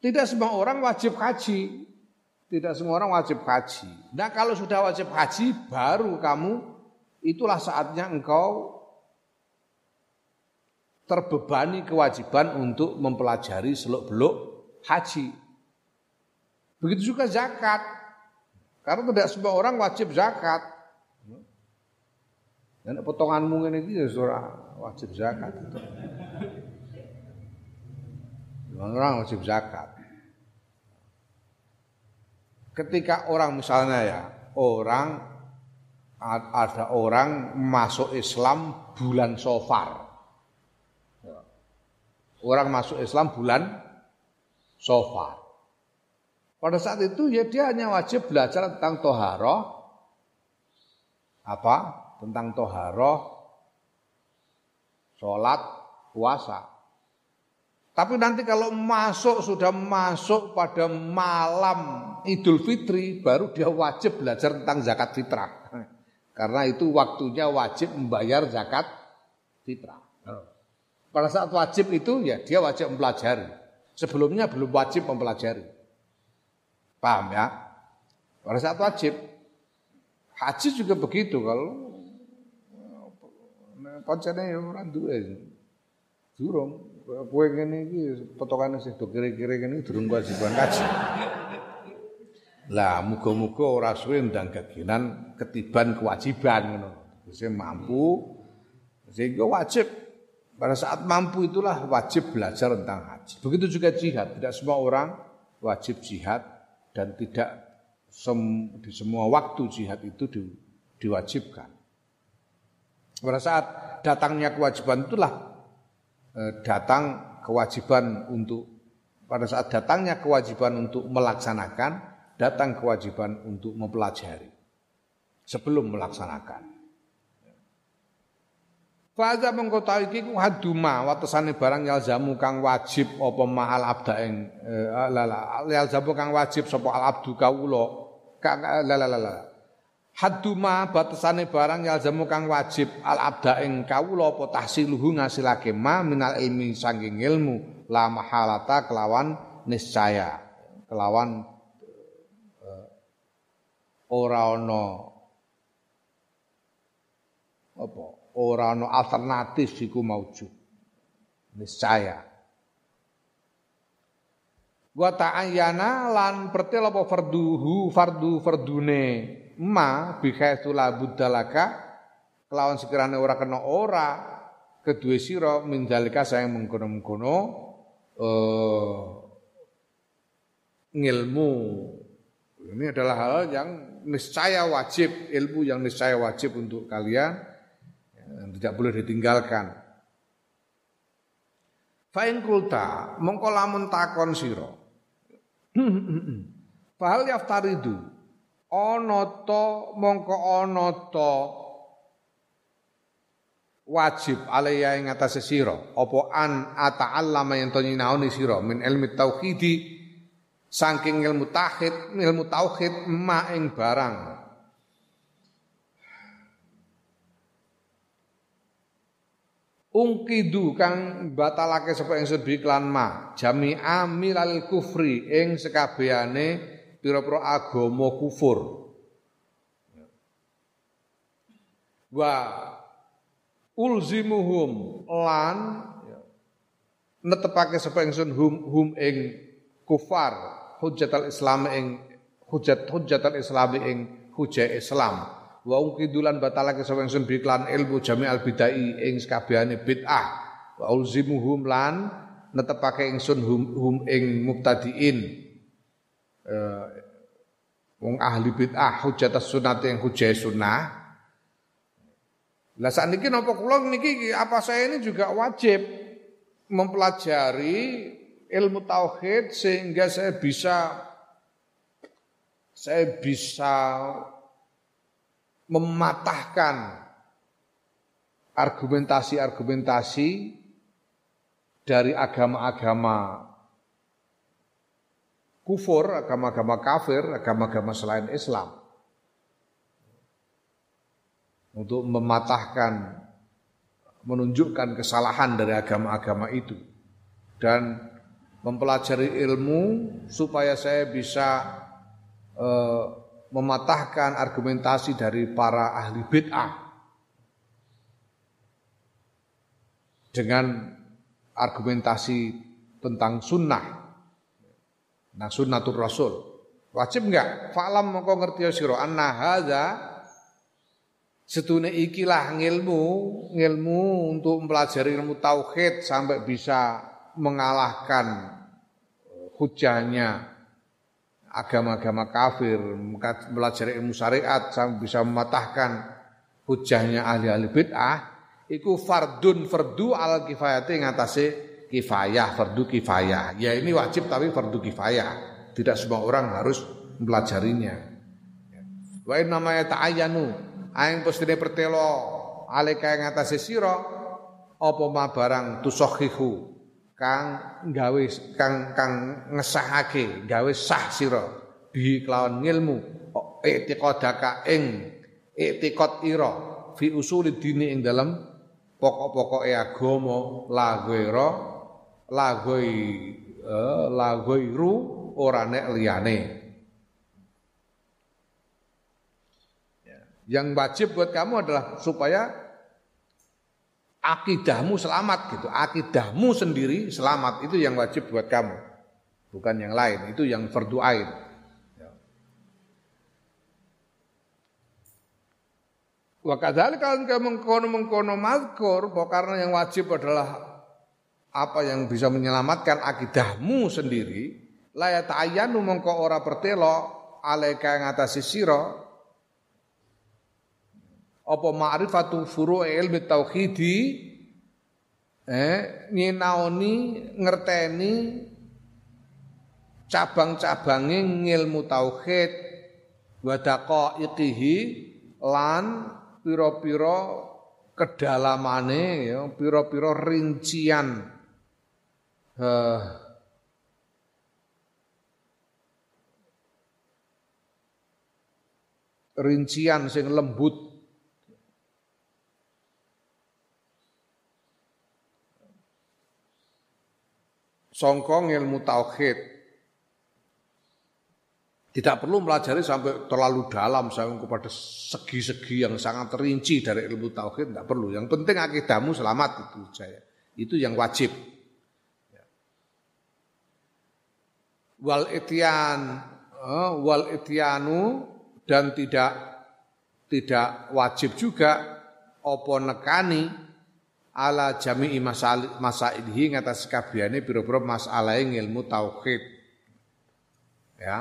Tidak semua orang wajib haji. Tidak semua orang wajib haji. Nah kalau sudah wajib haji baru kamu itulah saatnya engkau terbebani kewajiban untuk mempelajari seluk-beluk haji. Begitu juga zakat. Karena tidak semua orang wajib zakat. Dan potonganmu ini ya wajib zakat. Orang wajib zakat ketika orang misalnya ya, orang ada orang masuk Islam bulan Sofar. Orang masuk Islam bulan Sofar. Pada saat itu ya dia hanya wajib belajar tentang toharoh, apa? Tentang toharoh, sholat, puasa. Tapi nanti kalau masuk sudah masuk pada malam Idul Fitri baru dia wajib belajar tentang zakat fitrah. *laughs* Karena itu waktunya wajib membayar zakat fitrah. Pada saat wajib itu ya dia wajib mempelajari. Sebelumnya belum wajib mempelajari. Paham ya? Pada saat wajib. Haji juga begitu kalau pancene ya ora duwe. Durung kowe ngene iki potongane sing do kire-kire ngene durung kewajiban kaji. Lah muga-muga ora suwe ndang keginan ketiban kewajiban ngono. Wis mampu sehingga wajib pada saat mampu itulah wajib belajar tentang haji. Begitu juga jihad, tidak semua orang wajib jihad dan tidak sem, di semua waktu jihad itu di, diwajibkan. Pada saat datangnya kewajiban itulah datang kewajiban untuk pada saat datangnya kewajiban untuk melaksanakan, datang kewajiban untuk mempelajari sebelum melaksanakan. Faza mengkota iki ku haduma watesane barang yalzamu kang wajib apa mahal abda ing eh, yalzamu kang wajib sapa al abdu kawula la la Haduma batasane barang yalzamu kang wajib. Al abda ing kawula apa tahsiluhu ngasilake ma minal ilmi sanging ilmu. La mahalata kelawan niscaya. Kelawan uh, ora ana apa ora ana alternatif iku maujud niscaya. Wa ta'ayyana lan pertel apa farduhu fardu fardune ma bikhaitsu la buddalaka kelawan sekiranya ora kena ora kedua sira mindalika saya mengkono-mengkono uh, ngilmu. Ini adalah hal yang niscaya wajib ilmu yang niscaya wajib untuk kalian tidak boleh ditinggalkan. Fa'in kulta mongko lamun takon sira. *clears throat* Fahal yaftaridu ana ta mongko ana ta wajib alaya ing atase sira. Apa an ata'allama yen to nyinaoni sira? Min ilmi tauhidi saking ilmu tauhid ilmu tauhid ma ing barang. Ungkidu kang batalake sapa ingsun klan ma? Jami'a milal kufri ing sekabehane pira-pira agama kufur. Wa ulzimuhum lan netepake sapa ingsun hum hum ing kufar hujjatul islam ing hujjat hujjatul islam ing hujjah islam. Wa ungkidulan batalake sapa ingsun biklan ilmu jami'al bid'ah ing sakabehane bid'ah. Wa ulzimuhum lan netepake ingsun hum, hum ing mubtadiin uh, wong ahli bid'ah hujjat sunnah ing hujjah sunnah. Lah saat ini napa kula niki apa saya ini juga wajib mempelajari ilmu tauhid sehingga saya bisa saya bisa mematahkan argumentasi-argumentasi dari agama-agama kufur, agama-agama kafir, agama-agama selain Islam. Untuk mematahkan, menunjukkan kesalahan dari agama-agama itu. Dan mempelajari ilmu supaya saya bisa eh, mematahkan argumentasi dari para ahli bid'ah dengan argumentasi tentang sunnah. Nah sunnatul rasul. Wajib enggak? Fa'lam mongko ngerti sira anna hadza setune ikilah ngilmu, ngilmu untuk mempelajari ilmu tauhid sampai bisa mengalahkan hujahnya agama-agama kafir, belajar ilmu syariat sampai bisa mematahkan hujahnya ahli-ahli bid'ah, iku fardun fardu al kifayati ngatasi kifayah, fardu kifayah. Ya ini wajib tapi fardu kifayah. Tidak semua orang harus mempelajarinya. Wa in namanya ta'ayyanu, aing pestine pertelo alika ngatasi sira apa ma barang tusohihu kang gawe kang kang ngesahake gawe sah sira bi kelawan ngilmu i'tiqadaka ing i'tiqad ira fi usuli dini ing dalam pokok-pokoke agama lagoi eh, lagoiru ora nek liyane ya, yang wajib buat kamu adalah supaya akidahmu selamat gitu. Akidahmu sendiri selamat itu yang wajib buat kamu. Bukan yang lain, itu yang fardu ain. Ya. Wa kadzalika mengkono-mengkono mazkur bahwa karena yang wajib adalah apa yang bisa menyelamatkan akidahmu sendiri, la ya ta'ayyanu mengko ora pertelo alaika yang atasi sira. Apa ma'rifatu furu'i ilmi tauhidi? Eh nyinaoni ngerteni cabang-cabange ngilmu tauhid wa daqaiqihi lan pira-pira kedalamane ya pira-pira rincian eh, rincian sing lembut songkong ilmu tauhid. Tidak perlu melajari sampai terlalu dalam sampai kepada segi-segi yang sangat terinci dari ilmu tauhid, tidak perlu. Yang penting akidahmu selamat itu saya. Itu yang wajib. Ya. Wal itian, eh, wal itianu dan tidak tidak wajib juga opo nekani ala jami'i masail masailhi ngatas kabehane pira-pira masalah ilmu tauhid. Ya.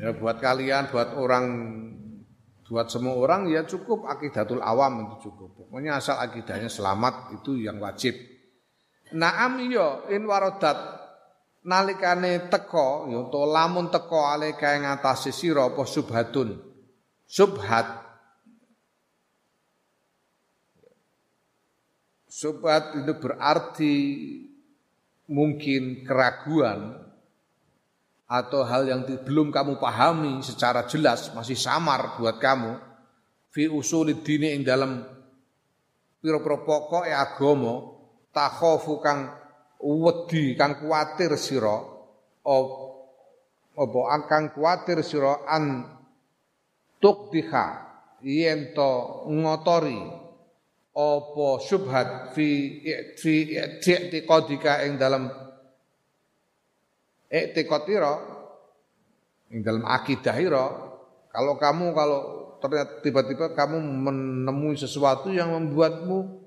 Ya buat kalian, buat orang buat semua orang ya cukup akidatul awam itu cukup. Pokoknya asal akidahnya selamat itu yang wajib. Naam iya in warodat. Nalikane teko ya lamun teko alika ing atase sira apa subhatun? Subhat. Subhat itu berarti mungkin keraguan atau hal yang belum kamu pahami secara jelas masih samar buat kamu. Fi usulid dini ing dalam pira-pira pokoke agama takhafu kang wedi kang kuatir sira apa kang kuatir sira an tukdiha yen to ngotori apa subhat fi fi i'tiqadika ing dalam i'tiqadira ing dalam akidah kalau kamu kalau ternyata tiba-tiba kamu menemui sesuatu yang membuatmu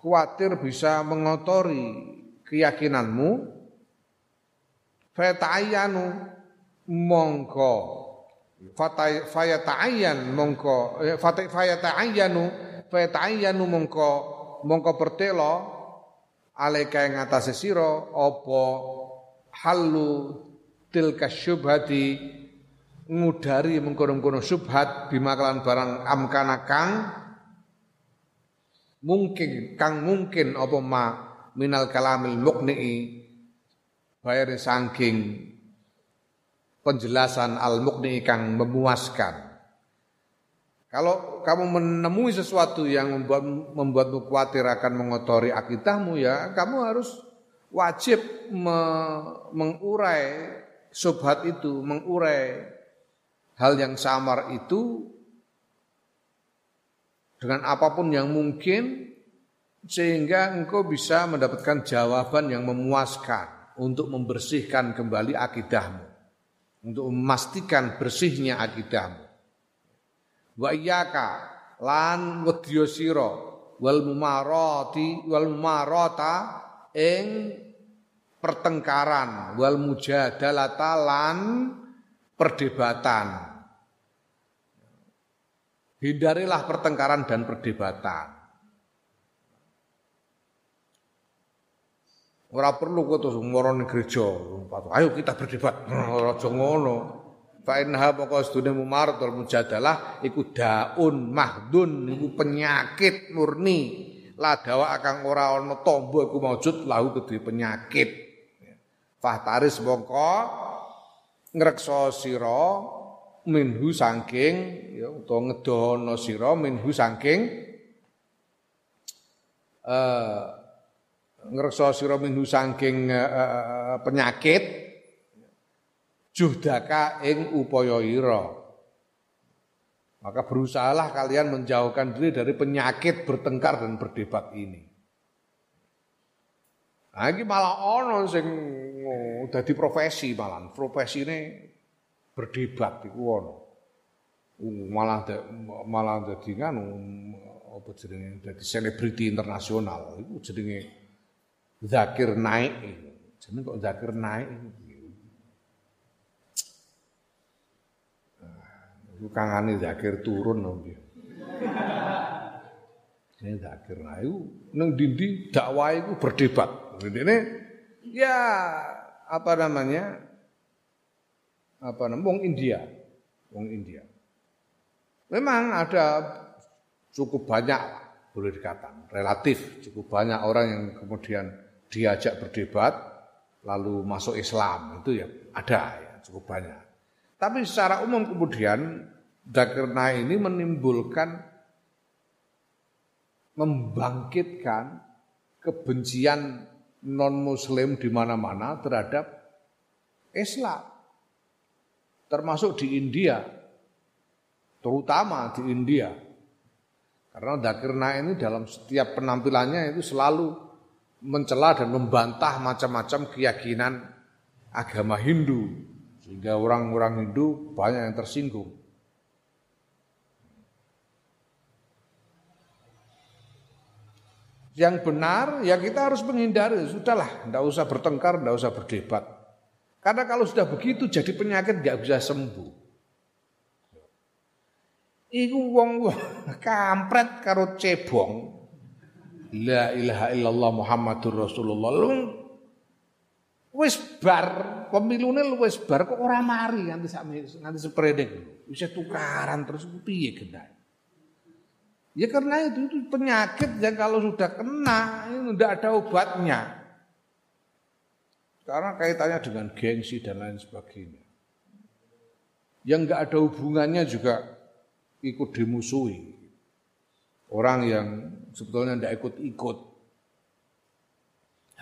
khawatir bisa mengotori keyakinanmu. Fata'ayyanu mongko. Fayata'ayyan mongko. Eh, fayata'ayyanu fayata'ayyanu mongko. Mongko pertelo alaika ing atase sira apa halu tilka syubhati ngudari mengkono-kono syubhat bimakalan barang amkana kang mungkin kang mungkin apa ma minal kalamil mukni'i bayar saking penjelasan al mukni kang memuaskan. Kalau kamu menemui sesuatu yang membuat membuatmu khawatir akan mengotori akidahmu ya, kamu harus wajib me, mengurai subhat itu, mengurai hal yang samar itu dengan apa pun yang mungkin sehingga engkau bisa mendapatkan jawaban yang memuaskan untuk membersihkan kembali akidahmu untuk memastikan bersihnya akidahmu. Wa iyyaka lan wedya sira wal mumarati wal mumarata ing pertengkaran wal mujadalata lan perdebatan Hindarilah pertengkaran dan perdebatan. Ora perlu kok terus ngorone gereja. Ayo kita berdebat. Ora aja ngono. Fa inha pokok sedune mumaratul mujadalah iku daun mahdun iku penyakit murni. Ladawa akan ora ana tombo iku maujud lahu kedue penyakit. Fahtaris mongko ngrekso sira minhu saking ya utawa ngedono sira minhu saking eh ngreksa sira minhu saking uh, penyakit juhdaka ing upaya ira maka berusahalah kalian menjauhkan diri dari penyakit bertengkar dan berdebat ini. Nah, malah ono sing oh, dadi profesi malah. Profesi ini berdebat iku ono. Malah malah dadi nganu apa jenenge dadi selebriti internasional iku jenenge Zakir Naik. Jenenge kok Zakir Naik Iku kangane Zakir turun piye. Ini Zakir Naik ning dindi dakwah iku berdebat. Ini ya apa namanya? Apa namanya wong India, wong India. Memang ada cukup banyak boleh dikatakan relatif cukup banyak orang yang kemudian diajak berdebat lalu masuk Islam itu ya ada ya cukup banyak. Tapi secara umum kemudian Dakerna ini menimbulkan membangkitkan kebencian non muslim di mana-mana terhadap Islam termasuk di India, terutama di India. Karena Dakirna ini dalam setiap penampilannya itu selalu mencela dan membantah macam-macam keyakinan agama Hindu. Sehingga orang-orang Hindu banyak yang tersinggung. Yang benar ya kita harus menghindari, sudahlah, tidak usah bertengkar, tidak usah berdebat. Karena kalau sudah begitu jadi penyakit nggak bisa sembuh. Iku wong *laughs* kampret karo cebong. La ilaha illallah Muhammadur Rasulullah. Lu Wis bar, pemilune wis bar kok ora mari nganti sak nganti sepredek. Wis tukaran terus piye gendane. Ya karena itu, itu penyakit yang kalau sudah kena itu tidak ada obatnya. Karena kaitannya dengan gengsi dan lain sebagainya. Yang nggak ada hubungannya juga ikut dimusuhi. Orang yang sebetulnya tidak ikut-ikut.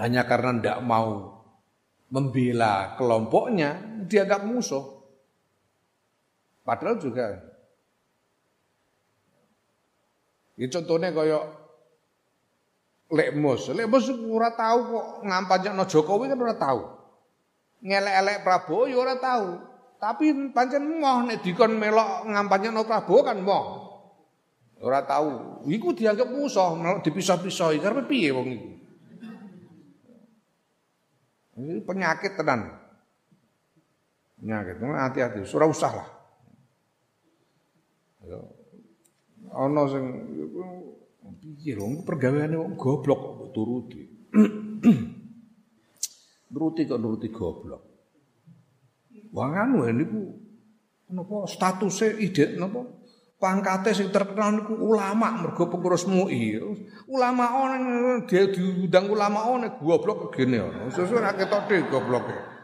Hanya karena tidak mau membela kelompoknya, dianggap musuh. Padahal juga Ya contohnya kaya Lekmus, Lekmus ora tahu kok ngampanyakno Jokowi kan ora tahu. Ngelek-elek Prabowo ya ora tahu. Tapi pancen moh nek dikon melok ngampanyakno Prabowo kan moh. Ora tahu. Iku dianggap musuh, dipisah-pisahi karena piye wong iku. Ini penyakit tenan. Penyakit, hati-hati, ora usah lah. ana sing piye lho pergaweane wong goblok kok turuti. *clears throat* nuruti kok nuruti goblok. Wong anu niku napa statuse ide napa pangkate sing terkenal niku ulama mergo pengurus MUI. Ulama ana dia diundang ulama ana goblok kene ana. Sesuk ora ketok gobloke.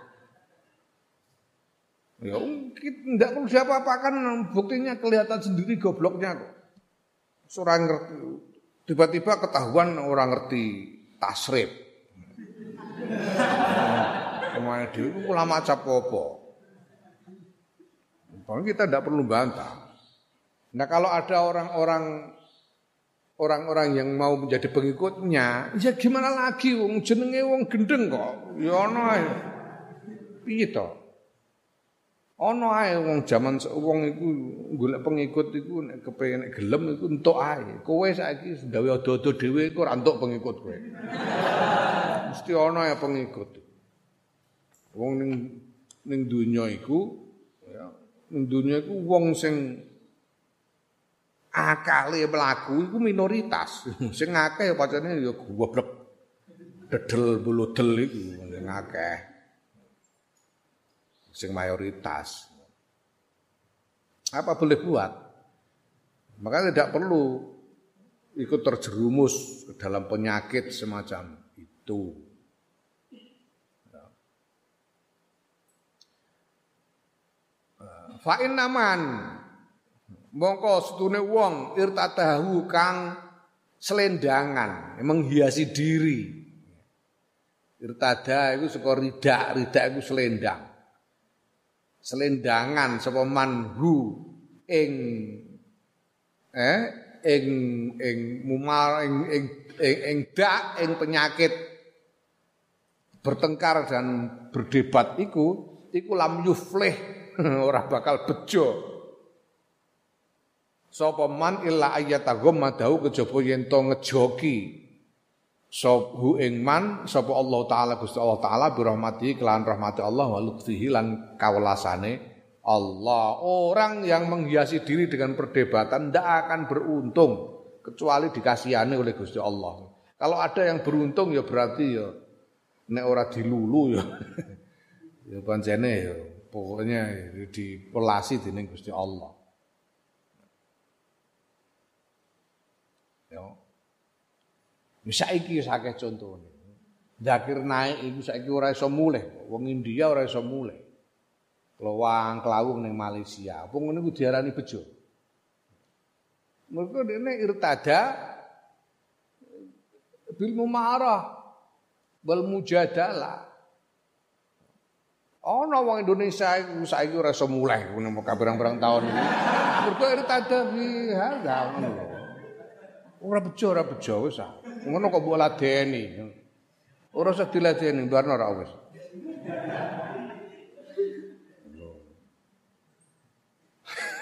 Ya, tidak perlu diapa-apakan, buktinya kelihatan sendiri gobloknya kok. Seorang ngerti, tiba-tiba ketahuan orang ngerti tasrif. Ke mana dia itu ulama capopo. Kita tidak perlu bantah. Nah kalau ada orang-orang orang-orang yang mau menjadi pengikutnya, ya gimana lagi wong jenenge wong gendeng kok. Ya ono ae. Piye? Ana ae wong jaman wong iku golek pengikut iku nek kepengin gelem iku entuk ae. Kowe saiki gawe ado-ado dhewe iku ora entuk pengikut kowe. *laughs* Mesti ana ya pengikut. Wong ning ning donya iku ya ning donya iku wong sing akale mlaku iku minoritas. *laughs* sing akeh pacane ya goblok. Dedel buludel iku sing akeh. Sing mayoritas. Apa boleh buat? Maka tidak perlu ikut terjerumus ke dalam penyakit semacam itu. Fa'in naman mongko setune wong irtadahu kang selendangan menghiasi diri. Irtada itu saka ridak, ridak itu selendang. Selendangan sapa manhu? Ing eh ing ing mumal ing ing ing, ing dak ing penyakit bertengkar dan berdebat iku iku lam yuflih *laughs* ora bakal bejo. Sapa man illa ayatagum madau kejaba yen to ngejoki Sobu ing man sapa Allah taala Gusti Allah taala bi rahmati kelan rahmati Allah wa lutfihi lan kawelasane Allah. Orang yang menghiasi diri dengan perdebatan tidak akan beruntung kecuali dikasihani oleh Gusti Allah. Kalau ada yang beruntung ya berarti ya nek ora dilulu ya *laughs* ya pancene ya pokoknya dipelasi dening Gusti Allah. Ya. Saiki akeh contone. Zakir naik iku saiki ora iso mulih. Wong India ora iso mulih. Kelawang kelawung ning Malaysia. Apa ngene ku diarani bejo. Mergo dene irtada bil mumarah wal mujadalah. Ana wong Indonesia iku saiki ora iso mulih ngono kabeh-barang taun iki. Mergo irtada bi hadza ngono. Ora bejo, ora bejo wis ah. Ngono kok mbok ladeni. Ora usah diladeni, barno ora wis.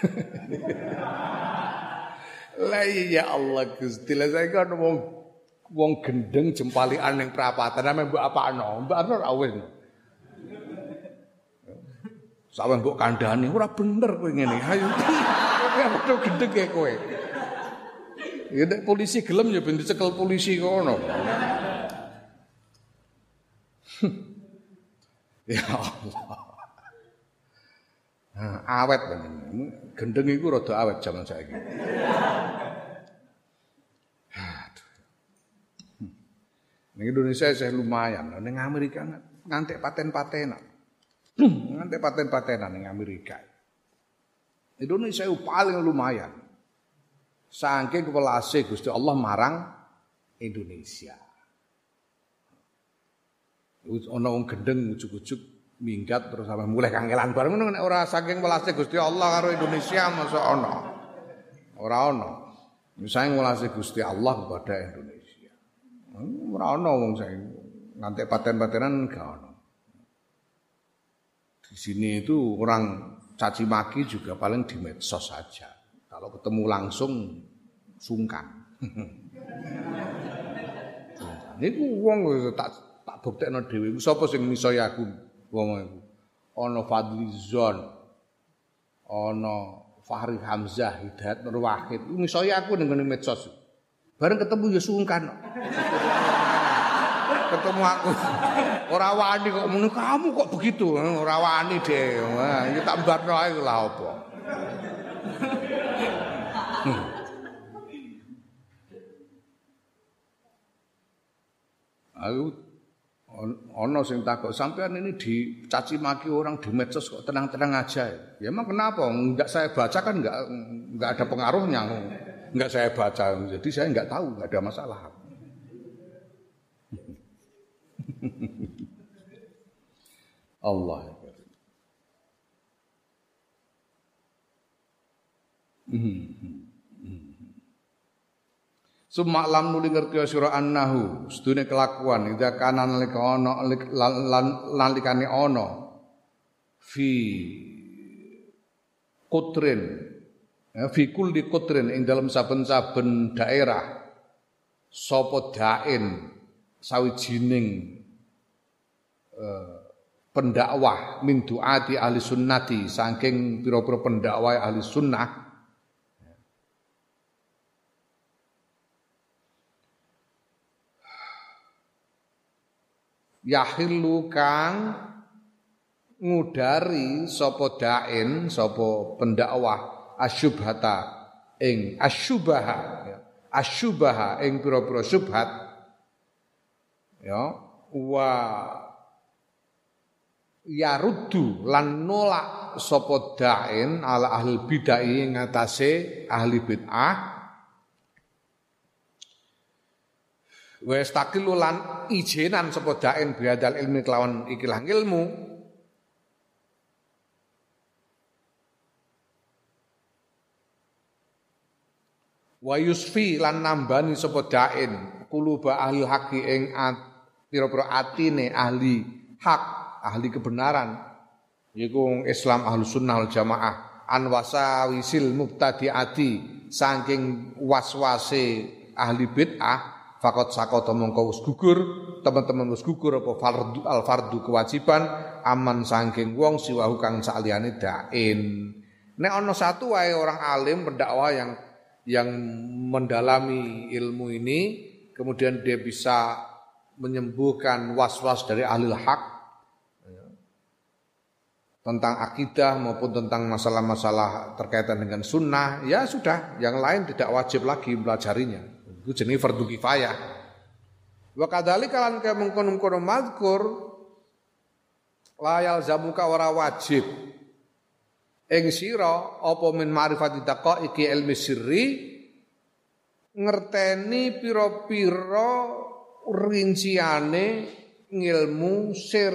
*laughs* Lah ya Allah Gusti, lah saiki ana wong wong gendeng jempalian ning prapatan ame mbok apakno? Mbok ora wis. Sawen mbok kandhani ora bener kowe ngene. Ayo. Kowe *laughs* gendeng kowe. Ya nek polisi gelem ya ben dicekel polisi kono. Ya Allah. Nah, awet kan. Gendeng iku rada awet zaman saiki. Ning Indonesia saya lumayan, ning Amerika ngantek paten-patenan. ngantek paten-patenan ning Amerika. Indonesia paling lumayan. Saking kepelase Gusti Allah marang Indonesia. Ana wong gendeng ujuk-ujuk minggat terus sampe mulai kangelan bareng ngono ora saking welase Gusti Allah karo Indonesia masa ana. Ora ana. Misalnya welase Gusti Allah kepada Indonesia. Ora ana wong saiki ngantek paten-patenan gak ana. Di sini itu orang caci maki juga paling di medsos saja. Kalau ketemu langsung sungkan. Niku wong tak tak buktekno dhewe. Sapa sing misaya aku wong iku? Ana Fadlizon. Ana Fahri Hamzah Hidayat Nur Wahid. Misaya aku ning medsos. Bareng ketemu ya sungkan. ketemu aku. Ora wani kok kamu kok begitu. Ora wani deh. Wah, iki tak mbarno ae lah apa. Aku ono sing takut sampean ini dicaci maki orang di medsos kok tenang-tenang aja ya. Emang kenapa? Enggak saya baca kan enggak enggak ada pengaruhnya. Enggak saya baca. Jadi saya enggak tahu, enggak ada masalah. *laughs* Allah. Summa lam nuli ngerti sira annahu sedune kelakuan ida kanan nalika ana nalikane ana fi kutrin ya, fi kulli kutrin ing dalam saben-saben daerah sapa dain sawijining uh, pendakwah min duati ahli sunnati saking pira-pira pendakwah ahli sunnah yahillu kang ngudari sapa dain sapa pendakwah asyubhata ing asyubaha ya. asyubaha ing pira-pira syubhat ya wa yaruddu lan nolak sapa dain ala ahli bid'ah ing atase ahli bid'ah Wes takilu lan ijenan sapa daen biadal ilmi kelawan ikilah ilmu wa yusfi lan nambani sapa daen kuluba ahli haki ing pira-pira atine ahli hak ahli kebenaran yaiku Islam ahlu sunnah wal jamaah an wasawisil mubtadiati saking waswase ahli bid'ah fakot sakota mongko wis gugur teman-teman wis gugur apa fardu al fardu kewajiban aman saking wong siwahu kang saliyane dain. Nek ana satu wae orang alim pendakwah yang yang mendalami ilmu ini kemudian dia bisa menyembuhkan was-was dari ahli hak ya, tentang akidah maupun tentang masalah-masalah terkaitan dengan sunnah ya sudah yang lain tidak wajib lagi mempelajarinya Iku jenenge fardu kifayah. Wa kadzalika lan kaya mengkono-kono mazkur layal zamuka ora wajib. Ing sira apa min ma'rifati iki ilmi sirri ngerteni pira-pira rinciane ngilmu sir.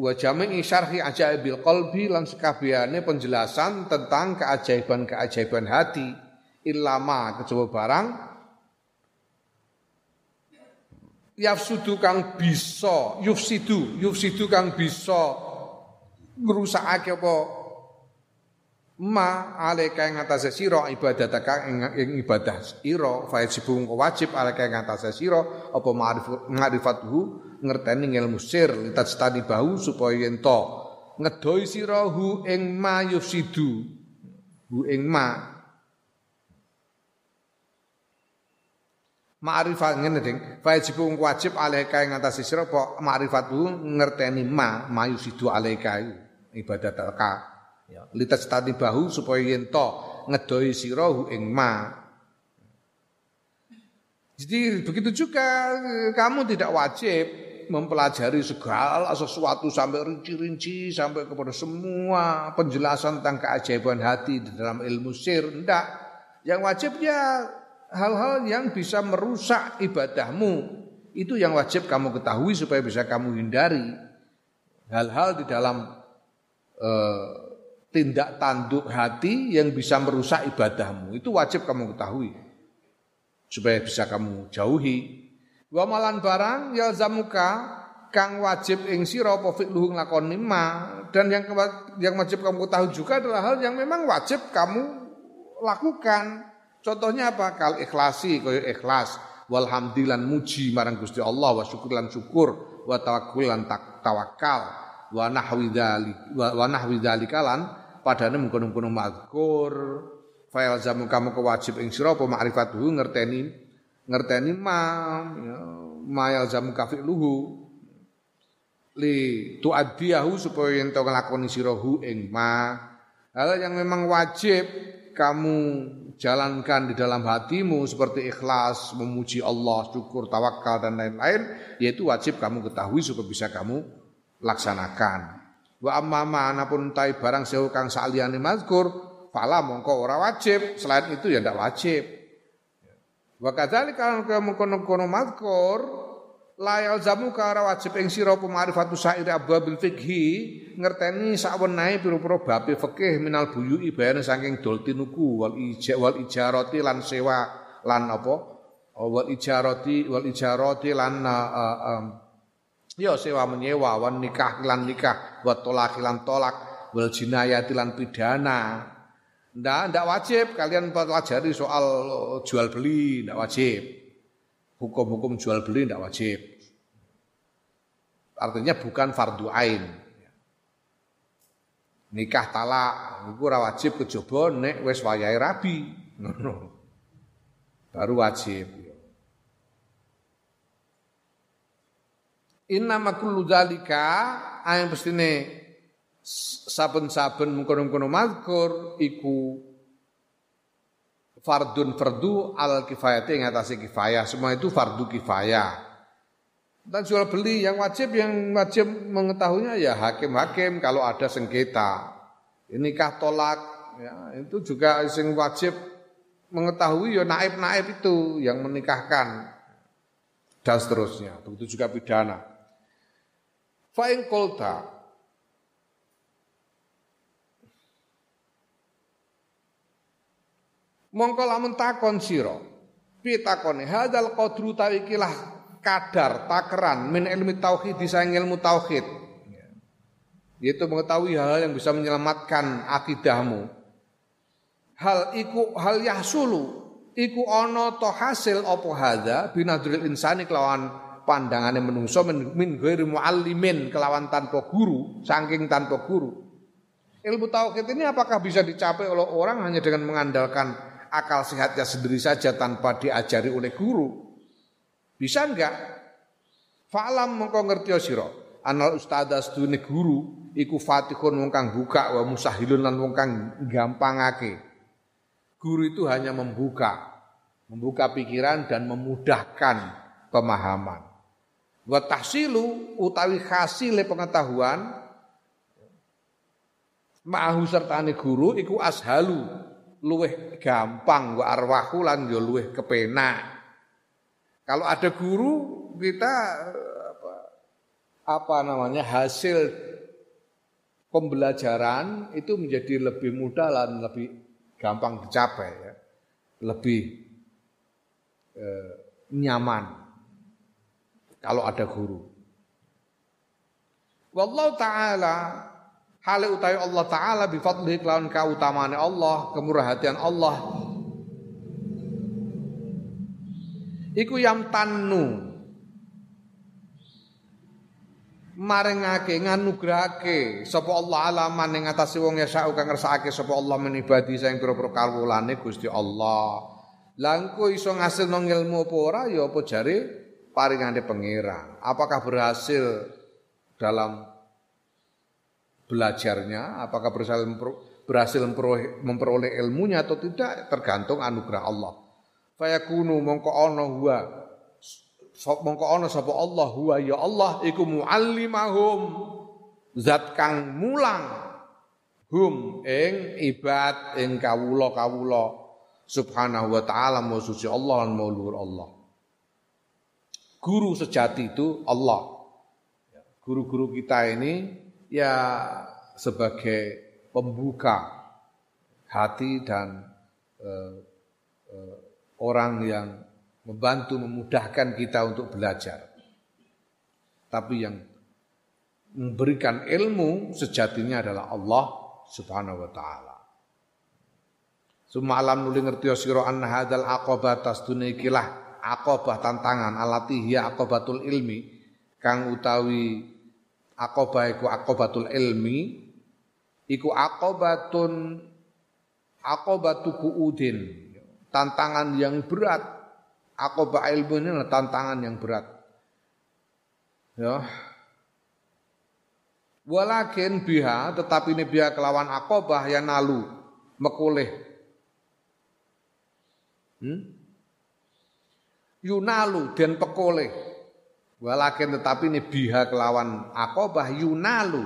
Wa jami'i syarhi ajaibil qalbi lan sekabehane penjelasan tentang keajaiban-keajaiban hati. Ilama kecoba barang yafsudu kang bisa yufsidu yufsidu kang bisa ngrusakake apa? Ma alaika ing atase sira ibadah ing ibadah sira fajibu wajib alaika ing atase sira apa ma'rifatuhu ngerteni ilmu sir litajtani bahu supaya ento ngedoi sira hu ing ma yufsidu hu ing ma Ma'rifat ngene ding, wajib wajib alaika ing atas sira apa ma'rifatu ngerteni ma mayu sidu alaika ibadat ka. Ya, litas tadi bahu supaya yen to ngedoi sira ing ma. Jadi begitu juga kamu tidak wajib mempelajari segala sesuatu sampai rinci-rinci sampai kepada semua penjelasan tentang keajaiban hati di dalam ilmu sir. Tidak. Yang wajib ya hal-hal yang bisa merusak ibadahmu. Itu yang wajib kamu ketahui supaya bisa kamu hindari. Hal-hal di dalam uh, tindak tanduk hati yang bisa merusak ibadahmu. Itu wajib kamu ketahui. Supaya bisa kamu jauhi. Wa malan barang yalzamuka kang wajib ing sira apa fi'luhu nglakoni ma dan yang yang wajib kamu tahu juga adalah hal yang memang wajib kamu lakukan. Contohnya apa? Kal ikhlasi kaya ikhlas. Walhamdilan muji marang Gusti Allah wa syukur lan syukur wa lan tawakal wa nahwi dzalik wa nahwi dzalikalan padane mengkono-kono mazkur. Fa kamu kewajib ing sira apa ma'rifatuhu ngerteni ngerteni ma ya, mayal jam luhu li tuaddiyahu supaya ento nglakoni sira hu ing ma. Hal yang memang wajib kamu jalankan di dalam hatimu seperti ikhlas, memuji Allah, syukur, tawakal dan lain-lain, yaitu wajib kamu ketahui supaya bisa kamu laksanakan. Wa amma mana pun tai barang sewu kang saliyane mazkur, fala mongko ora wajib, selain itu ya ndak wajib. Wa kadzalika kamu kono-kono mazkur la yalzamu ka ora wajib ing sira pemarifatu sa'ir abwabil fikhi ngerteni sakwenehe pira-pira bab fikih minal buyu ibayan saking dol tinuku wal ija wal ijarati lan sewa lan apa oh, wal ijarati wal ijarati lan uh, um, ya sewa menyewa wan nikah lan nikah wa tolak lan tolak wal jinayati lan pidana Ndak, ndak wajib kalian pelajari soal jual beli, ndak wajib. Hukum-hukum jual beli ndak wajib. Artinya bukan fardu ain. Nikah talak iku ora wajib kejaba nek wis wayahe rabi. Baru wajib. Inna makullu dzalika ayang pestine saben-saben mengkono-kono mazkur iku fardun fardu al kifayati ing atase kifayah. Semua itu fardu kifayah. Dan jual beli yang wajib yang wajib mengetahuinya ya hakim-hakim kalau ada sengketa. Inikah tolak ya, itu juga sing wajib mengetahui ya naib-naib itu yang menikahkan dan seterusnya. Begitu juga pidana. Fa'in kolta Mongko lamun takon sira. Piye takone? Hadzal qadru tawikilah kadar takaran min ilmi tauhid disayang ilmu tauhid. Yaitu mengetahui hal yang bisa menyelamatkan akidahmu. Hal iku hal yahsulu iku ana to hasil apa hadza binadril insani kelawan pandangane menungso min, min ghairi muallimin kelawan tanpa guru, saking tanpa guru. Ilmu tauhid ini apakah bisa dicapai oleh orang hanya dengan mengandalkan akal sehatnya sendiri saja tanpa diajari oleh guru. Bisa enggak? Fa'lam mengko ngerti sira. Anal ustadzah sedune guru iku fatihun wong buka wa musahilun lan wong kang gampangake. Guru itu hanya membuka, membuka pikiran dan memudahkan pemahaman. Wa tahsilu utawi hasile pengetahuan ma'ahu sertane guru iku ashalu luweh gampang wa arwahu lan yo luweh kepenak. Kalau ada guru kita apa, apa namanya hasil pembelajaran itu menjadi lebih mudah dan lebih gampang dicapai ya. Lebih eh, nyaman kalau ada guru. Wallahu taala Hale utawi Allah taala bi fadli kelawan kautamane Allah, kemurahatian Allah. Iku yang tanu maringake nganugrahake sapa Allah alaman ing atase wong ya sak kang ngersakake sapa Allah menibadi sing pira-pira kawulane Gusti Allah. Langko iso ngasilno ilmu apa ora ya apa jare paringane pangeran. Apakah berhasil dalam belajarnya, apakah berhasil memperoleh ilmunya atau tidak tergantung anugerah Allah. Fayakunu mongko ana huwa mongko ana sapa Allah huwa ya Allah iku muallimahum zat kang mulang hum ing ibad ing kawula-kawula subhanahu wa ta'ala mau suci Allah dan mau Allah. Guru sejati itu Allah. Guru-guru kita ini ya sebagai pembuka hati dan uh, orang yang membantu memudahkan kita untuk belajar. Tapi yang memberikan ilmu sejatinya adalah Allah Subhanahu wa taala. Semalam nuli ngerti sira anna hadzal aqabah tasdune ikilah aqabah tantangan alati hiya aqabatul ilmi kang utawi aqabah iku aqabatul ilmi iku aqabatun aqabatu kuudin tantangan yang berat. Aqabah ilmu ini adalah tantangan yang berat. Ya. Walakin biha tetapi ini biha kelawan aqabah yang nalu mekulih Hmm? Yunalu dan pekole. Walakin tetapi ini biha kelawan akobah yunalu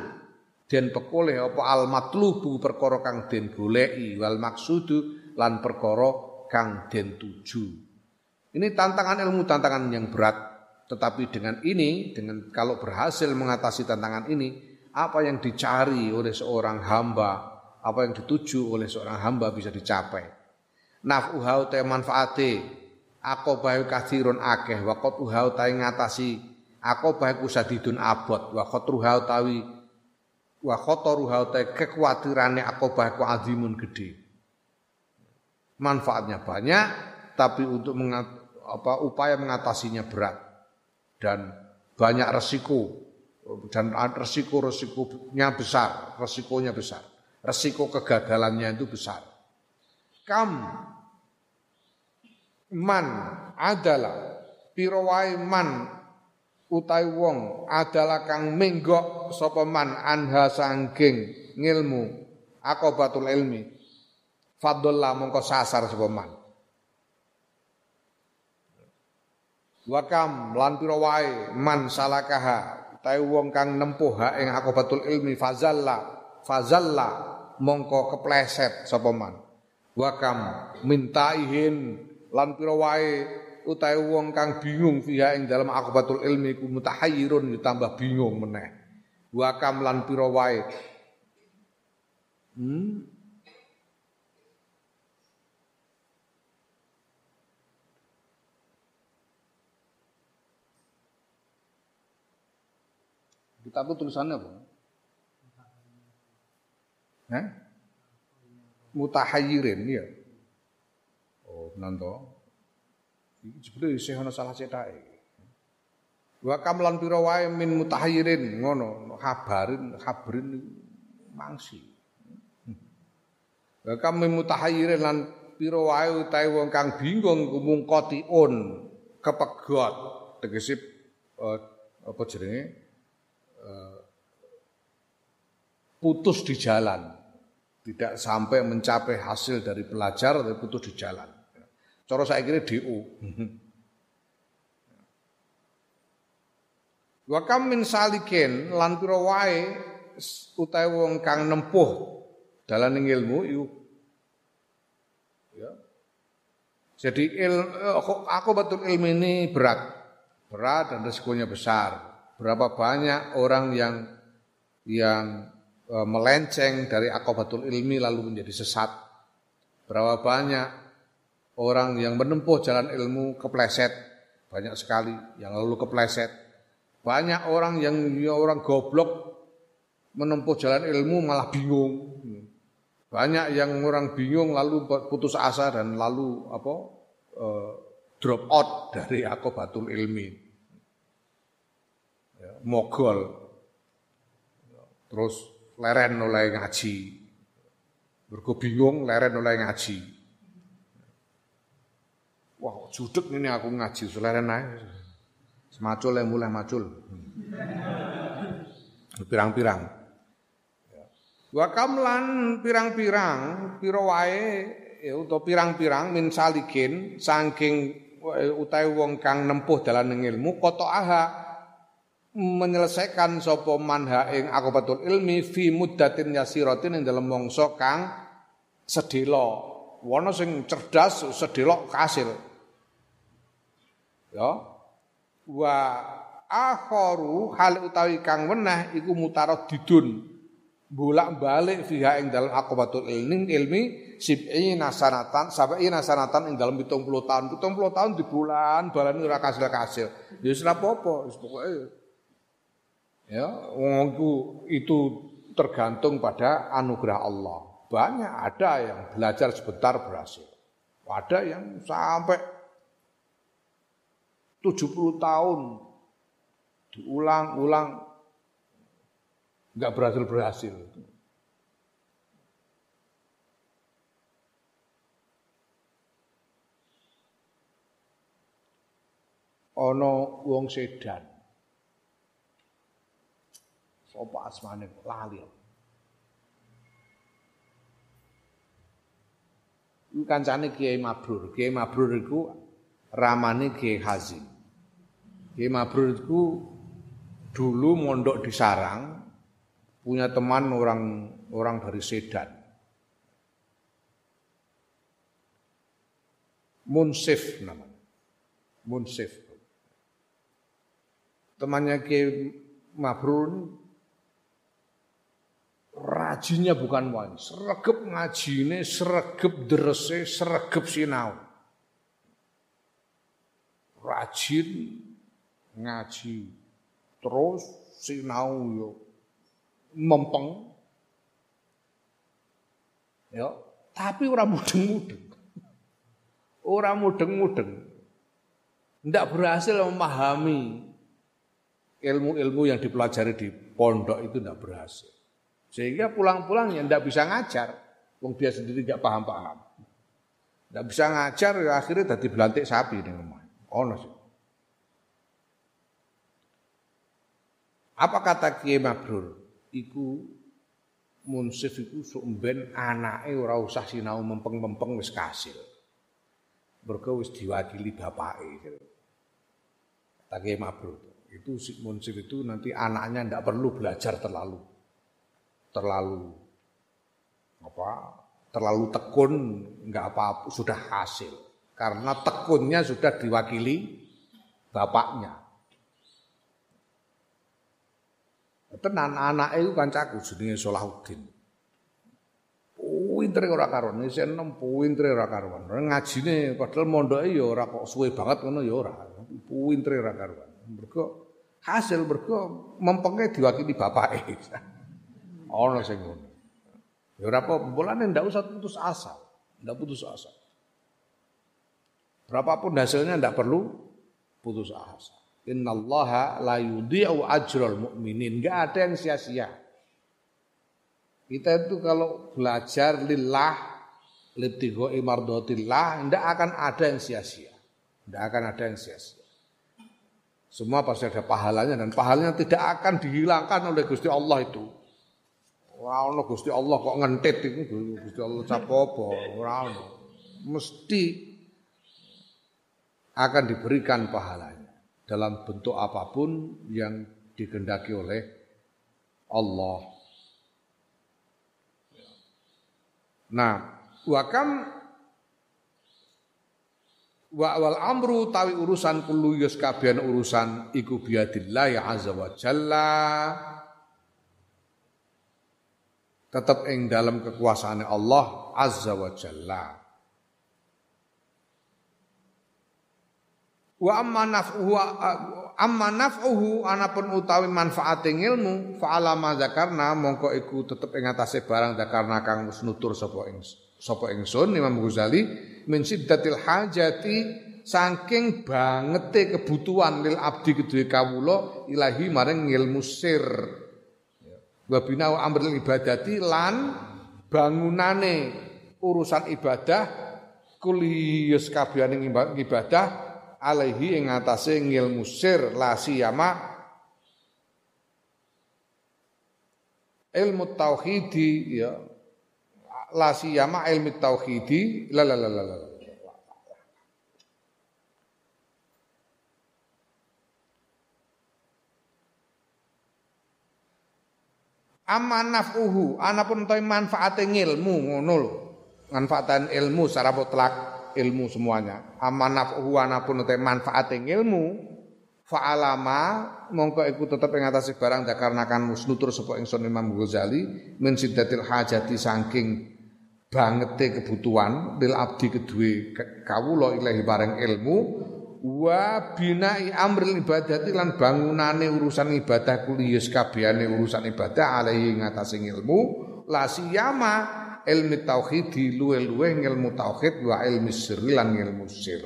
dan pekole apa al matlubu perkara kang den wal maksudu lan perkara kang den tuju. Ini tantangan ilmu tantangan yang berat. Tetapi dengan ini, dengan kalau berhasil mengatasi tantangan ini, apa yang dicari oleh seorang hamba, apa yang dituju oleh seorang hamba bisa dicapai naf'uha te manfaate akobah kathirun akeh wa qatuha ta ngatasi akobah ku sadidun abot wa qatruha utawi wa khataruha ta kekuatirane akobah ku azimun gede manfaatnya banyak tapi untuk mengat, apa upaya mengatasinya berat. Dan banyak resiko dan resiko resikonya besar resikonya besar. Resiko kegagalannya itu besar. Kam man adalah pira wae man utawi wong adalah kang menggok sapa man anha sangking ngilmu akobatul ilmi fadllah mongko sasar sapa man. Wakam lan pira wae man salakaha. Utawi wong kang nempuh hak ing akobatul ilmi fazalla fazalla mongko kepleset sapa man. Wakam mintaihin lan pira wae utahe wong kang bingung fiha ing dalam akibatul ilmi ku mutahayyirun ditambah bingung meneh. Wa kam lan pira wae. Hmm Kitab itu tulisannya apa? Hah? Mutahayyirin ya. Oh, nanto. Iki jebule isih ana salah cetake. Wa kamlan pira wae min mutahyirin ngono, kabarin, kabarin mangsi. Wa kam min mutahyirin lan pira wae utahe wong kang bingung kumung kotiun kepegot tegese uh, apa jenenge putus di jalan tidak sampai mencapai hasil dari belajar tapi putus di jalan Cara saya kira DU. Wa kam min salikin lan wae wong kang nempuh dalan ilmu iku ya. Jadi il, aku betul ilmu ini berat. Berat dan resikonya besar. Berapa banyak orang yang yang e, melenceng dari akobatul ilmi lalu menjadi sesat. Berapa banyak orang yang menempuh jalan ilmu kepleset? Banyak sekali yang lalu kepleset. Banyak orang yang ya orang goblok menempuh jalan ilmu malah bingung. Banyak yang orang bingung lalu putus asa dan lalu apa uh, drop out dari akobatul ilmi mogol terus leren oleh ngaji berko bingung leren oleh ngaji Wah, judek ini aku ngaji seleren ae. Semacul yang mulai macul. Pirang-pirang. Wa kamlan pirang-pirang pira wae ya pirang-pirang min salikin saking utawi wong kang nempuh dalan ilmu kota aha menyelesaikan sapa manha ing betul ilmi fi muddatin yasiratin ing dalam mangsa kang sedelo. Wana sing cerdas sedelo kasil. Ya. Wa akharu hal utawi kang weneh iku mutaradidun. Bolak-balik fiha ing dalam betul ilmi ilmi sib'i nasanatan sabai nasanatan ing dalam 70 tahun. 70 tahun di bulan balani ora kasil-kasil. Ya wis apa-apa, wis pokoke Ya, itu, itu tergantung pada anugerah Allah. Banyak ada yang belajar sebentar berhasil. Ada yang sampai 70 tahun diulang-ulang nggak berhasil-berhasil. Ono wong sedan Sopo asmane lali. Iku kancane Kiai Mabrur. Kiai Mabrur iku ramane Kiai Hazim. Kiai Mabrur iku dulu mondok di Sarang, punya teman orang orang dari Sedan. Munsif namanya. Munsif. Temannya Kiai Mabrur Rajinnya bukan main, sregep ngajine, sregep derese, sregep sinau. Rajin ngaji terus sinau yo mempeng. Ya, tapi ora mudeng-mudeng. Ora mudeng-mudeng. Ndak berhasil memahami ilmu-ilmu yang dipelajari di pondok itu ndak berhasil. Sehingga pulang-pulang ya tidak bisa ngajar. Wong dia sendiri nggak paham-paham. Tidak bisa ngajar ya akhirnya tadi belantik sapi di rumah. Ono sih. Apa kata Kiai Mabrur? Iku munsif iku sumben anake ora usah sinau mempeng-mempeng wis kasil. Mergo wis diwakili bapake. Kata Kiai Mabrur. Itu si munsif itu nanti anaknya ndak perlu belajar terlalu terlalu apa terlalu tekun nggak apa-apa sudah hasil. Karena tekunnya sudah diwakili bapaknya. Tenan anak itu kancaku jenenge Solahuddin pinter ora karuan wis enom pinter ora karuan. Ngajine padahal mondoke ya ora kok suwe banget ngono ya ora. Pinter ora karuan. Mergo hasil mergo mempenge diwakili bapake *laughs* Ono sing ngono. Ya ora apa bolane ndak usah putus asa. Ndak putus asa. Berapapun hasilnya ndak perlu putus asa. Innallaha la yudhi'u ajral mu'minin. Enggak ada yang sia-sia. Kita itu kalau belajar lillah, libtigho imardotillah, ndak akan ada yang sia-sia. Ndak akan ada yang sia-sia. Semua pasti ada pahalanya dan pahalanya tidak akan dihilangkan oleh Gusti Allah itu. Ora Gusti Allah kok ngentit iku Gusti Allah capopo, ora ono. Mesti akan diberikan pahalanya dalam bentuk apa pun yang dikehendaki oleh Allah. Nah, wakam wa wal amru tawi urusan kullu yus urusan iku biadillah ya azza wa tetap ing dalam kekuasaan Allah Azza wa Jalla. Wa amma naf'uhu amma naf'uhu anapun utawi manfaat ilmu fa alama zakarna mongko iku tetep ing atase barang zakarna kang wis nutur sapa ing sapa ingsun Imam Ghazali min siddatil hajati saking bangete kebutuhan lil abdi kedue kawula ilahi maring ilmu sir wa binau amril ibadati lan bangunane urusan ibadah kuliyus kabehane ibadah alaihi ing atase ngilmu sir la siyama. Ilmu tauhidi ya. La siyama ilmu tauhidi. La la la la la Amma naf'uhu, anapun utawi manfaate ngilmu ngono lho. Manfaatan ilmu secara mutlak ilmu semuanya. Amma naf'uhu anapun utawi manfaate ngilmu fa'alama mongko iku tetep ing atase barang dakarnakan musnutur sapa ingsun Imam Ghazali min siddatil hajati saking bangete kebutuhan lil abdi kedue kawula ilahi bareng ilmu wa binai amril ibadati lan bangunane urusan ibadah kuliyus kabehane urusan ibadah alaihi ngatasé ilmu la siyama ilmu tauhid luwe-luwe ilmu tauhid wa ilmu sirri lan ilmu sir.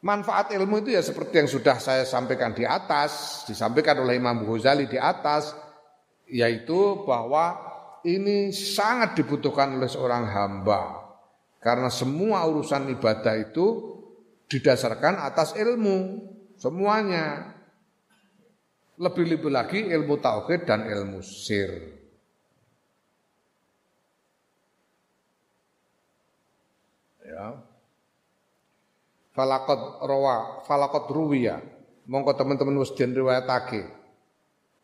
Manfaat ilmu itu ya seperti yang sudah saya sampaikan di atas, disampaikan oleh Imam Ghazali di atas, yaitu bahwa ini sangat dibutuhkan oleh seorang hamba. Karena semua urusan ibadah itu didasarkan atas ilmu semuanya. Lebih-lebih lagi ilmu tauhid dan ilmu sir. Ya. Falakot rawa, falakot ruwiya. Mongko teman-teman wis den riwayatake.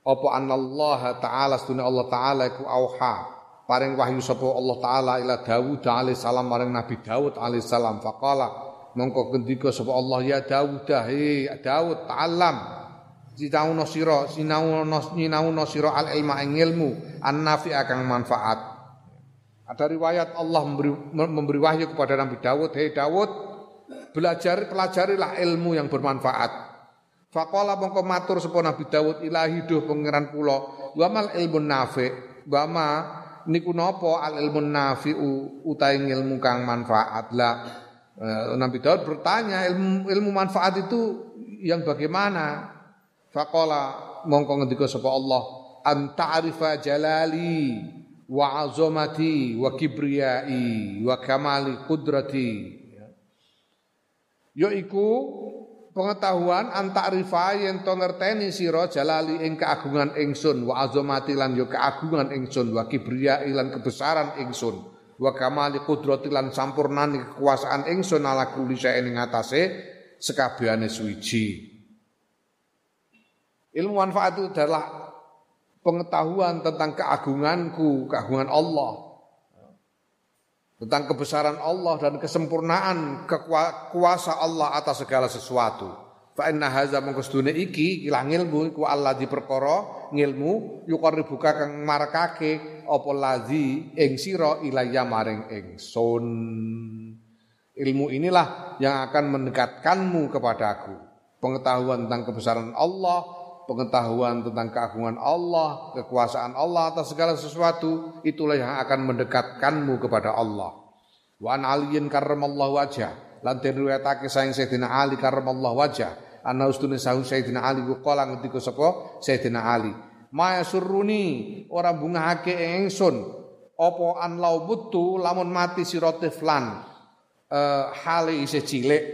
Apa anallaha ta'ala sunna Allah ta'ala iku auha paring wahyu sapa Allah taala ila Dawud alaihi salam maring Nabi Dawud alaihi salam faqala mongko ngendika sapa Allah ya Daud he Daud ta'allam. Sinau sira sinau sinau sira al ilma ing ilmu an nafi akan manfaat. Ada riwayat Allah memberi, memberi wahyu kepada Nabi Daud hei Daud belajar pelajarilah ilmu yang bermanfaat. Faqala mongko matur sapa Nabi Daud ilahi duh pangeran kula wa mal ilmun nafi. Wa ma niku napa al ilmun nafi'u utahe ilmu kang manfaat. Lah Nabi Daud bertanya ilmu ilmu manfaat itu yang bagaimana? Faqala mongko ngendika sapa Allah an ta'rifa jalali wa azamati wa kibriyai wa kamali kudrati yaiku pengetahuan antarifa yang to ngerteni sira jalali ing keagungan ingsun wa azamati lan yo keagungan ingsun wa kibriyai lan kebesaran ingsun wa kamali qudrati lan sampurnani kekuasaan ingsun ala kulli syai'in ing atase sekabehane suwiji. Ilmu manfaat itu adalah pengetahuan tentang keagunganku, keagungan Allah. Tentang kebesaran Allah dan kesempurnaan kekuasa Allah atas segala sesuatu. Fa inna hadza mongko iki ilang ilmu iku Allah di perkara ngilmu yuqarribuka kang marakake apa ladzi ing sira ilayya maring ingsun. Ilmu inilah yang akan mendekatkanmu kepadaku. Pengetahuan tentang kebesaran Allah, pengetahuan tentang keagungan Allah, kekuasaan Allah atas segala sesuatu, itulah yang akan mendekatkanmu kepada Allah. Wa an aliyin karramallahu wajah. Lan riwayatake saing Sayyidina Ali karramallahu wajah. Ana ustune sahu Sayyidina Ali ku kala ngendika sapa Sayyidina Ali. Maya suruni ora bungahake ingsun apa an lau butu lamun mati sira tiflan. Uh, hale isih cilik.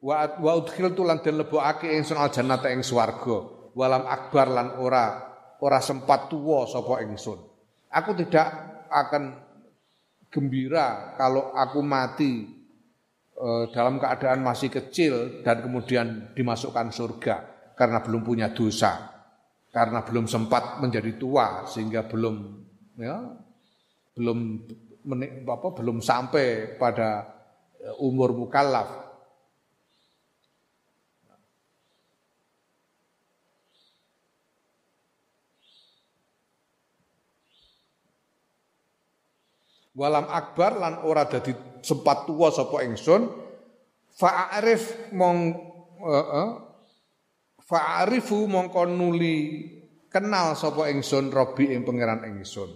Wa wa udkhiltu lan den lebokake ingsun al jannata ing swarga. Walam akbar lan ora ora sempat tuwa sapa ingsun aku tidak akan gembira kalau aku mati dalam keadaan masih kecil dan kemudian dimasukkan surga karena belum punya dosa karena belum sempat menjadi tua sehingga belum ya belum menik, apa belum sampai pada eh, umur mukallaf. Walam akbar lan ora dadi sempat tua sapa ingsun fa'arif mong uh, uh, Fa'arifu mongko nuli kenal sapa ingsun Robi ing pangeran ingsun.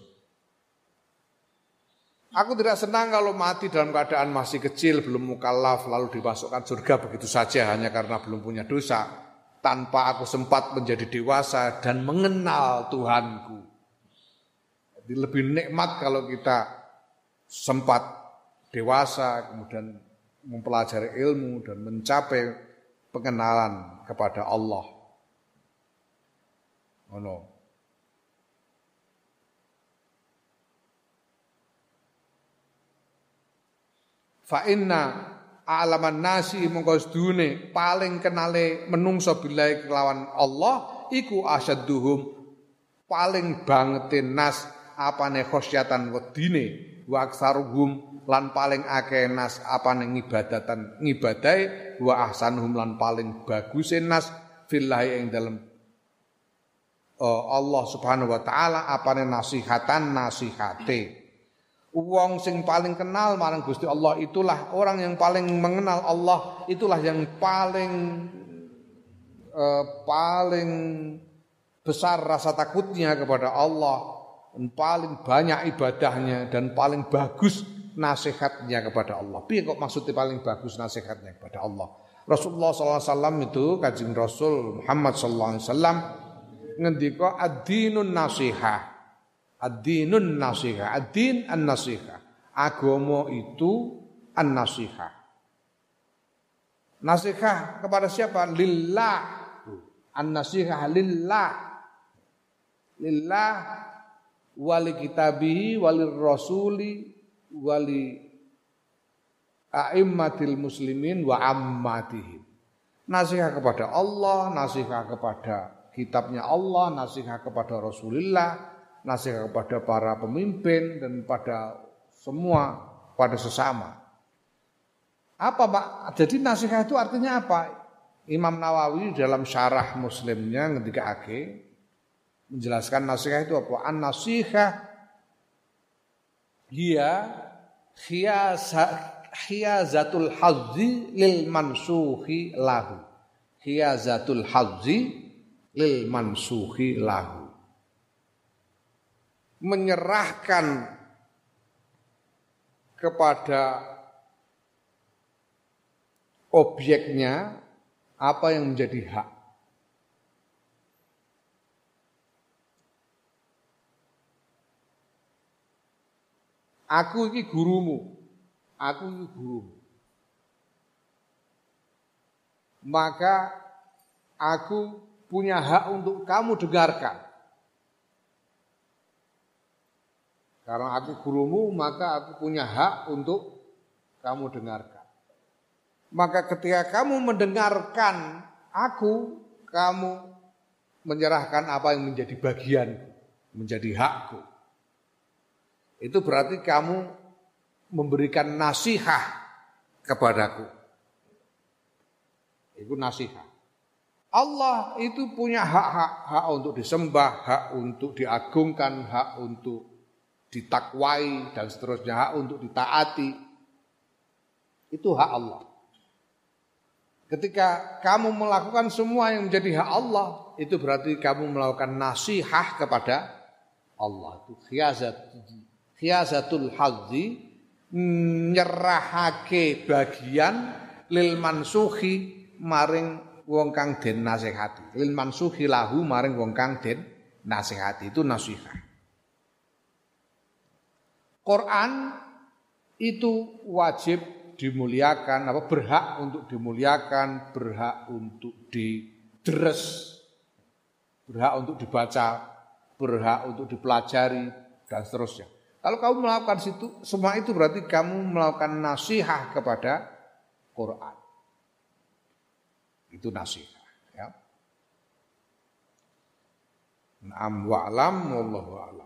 Aku tidak senang kalau mati dalam keadaan masih kecil, belum mukallaf, lalu dimasukkan surga begitu saja hanya karena belum punya dosa. Tanpa aku sempat menjadi dewasa dan mengenal Tuhanku. Jadi lebih nikmat kalau kita sempat dewasa, kemudian mempelajari ilmu dan mencapai pengenalan kepada Allah. Oh no. Fa inna alaman nasi mongko paling kenale menungso bilai kelawan Allah iku asyadduhum paling bangetin nas apane khosyatan wedine wa aksaruhum lan paling akeh nas apane ngibadatan ngibadai wa ahsanuhum lan paling bagusin nas fillahi ing dalem uh, Allah Subhanahu wa taala apane nasihatan nasihate. Wong sing paling kenal marang Gusti Allah itulah orang yang paling mengenal Allah, itulah yang paling uh, paling besar rasa takutnya kepada Allah, dan paling banyak ibadahnya dan paling bagus nasihatnya kepada Allah. Piye kok maksudnya paling bagus nasihatnya kepada Allah? Rasulullah SAW itu kajing Rasul Muhammad SAW ngendika ad-dinun nasihah Ad-dinun nasiha. Ad-din an-nasiha. Agama itu an-nasiha. Nasiha kepada siapa? Lillah. An-nasiha lillah. Lillah wali kitabihi wali rasuli wali a'immatil muslimin wa ammatihim. Nasihat kepada Allah, nasihat kepada kitabnya Allah, nasihat kepada Rasulullah, nasihat kepada para pemimpin dan pada semua pada sesama. Apa Pak? Jadi nasihat itu artinya apa? Imam Nawawi dalam syarah muslimnya ketika ake menjelaskan nasihat itu apa? An nasihat dia khiyazatul hazzi lil mansuhi lahu. Khiyazatul hazzi lil mansuhi lahu menyerahkan kepada objeknya apa yang menjadi hak. Aku ini gurumu, aku ini gurumu. Maka aku punya hak untuk kamu dengarkan. Karena aku gurumu, maka aku punya hak untuk kamu dengarkan. Maka ketika kamu mendengarkan aku, kamu menyerahkan apa yang menjadi bagian, menjadi hakku. Itu berarti kamu memberikan nasihat kepadaku. Itu nasihat. Allah itu punya hak-hak, hak untuk disembah, hak untuk diagungkan, hak untuk ditakwai dan seterusnya hak untuk ditaati itu hak Allah. Ketika kamu melakukan semua yang menjadi hak Allah, itu berarti kamu melakukan nasihat kepada Allah. Itu khiyazat khiyazatul hadzi nyerahake bagian lil mansuhi maring wong kang den nasihati. Lil mansuhi lahu maring wong kang den nasihati itu nasihat. Quran itu wajib dimuliakan, apa berhak untuk dimuliakan, berhak untuk didres, berhak untuk dibaca, berhak untuk dipelajari dan seterusnya. Kalau kamu melakukan situ, semua itu berarti kamu melakukan nasihat kepada Quran. Itu nasihat. Ya. Naam wa'lam wallahu a'lam.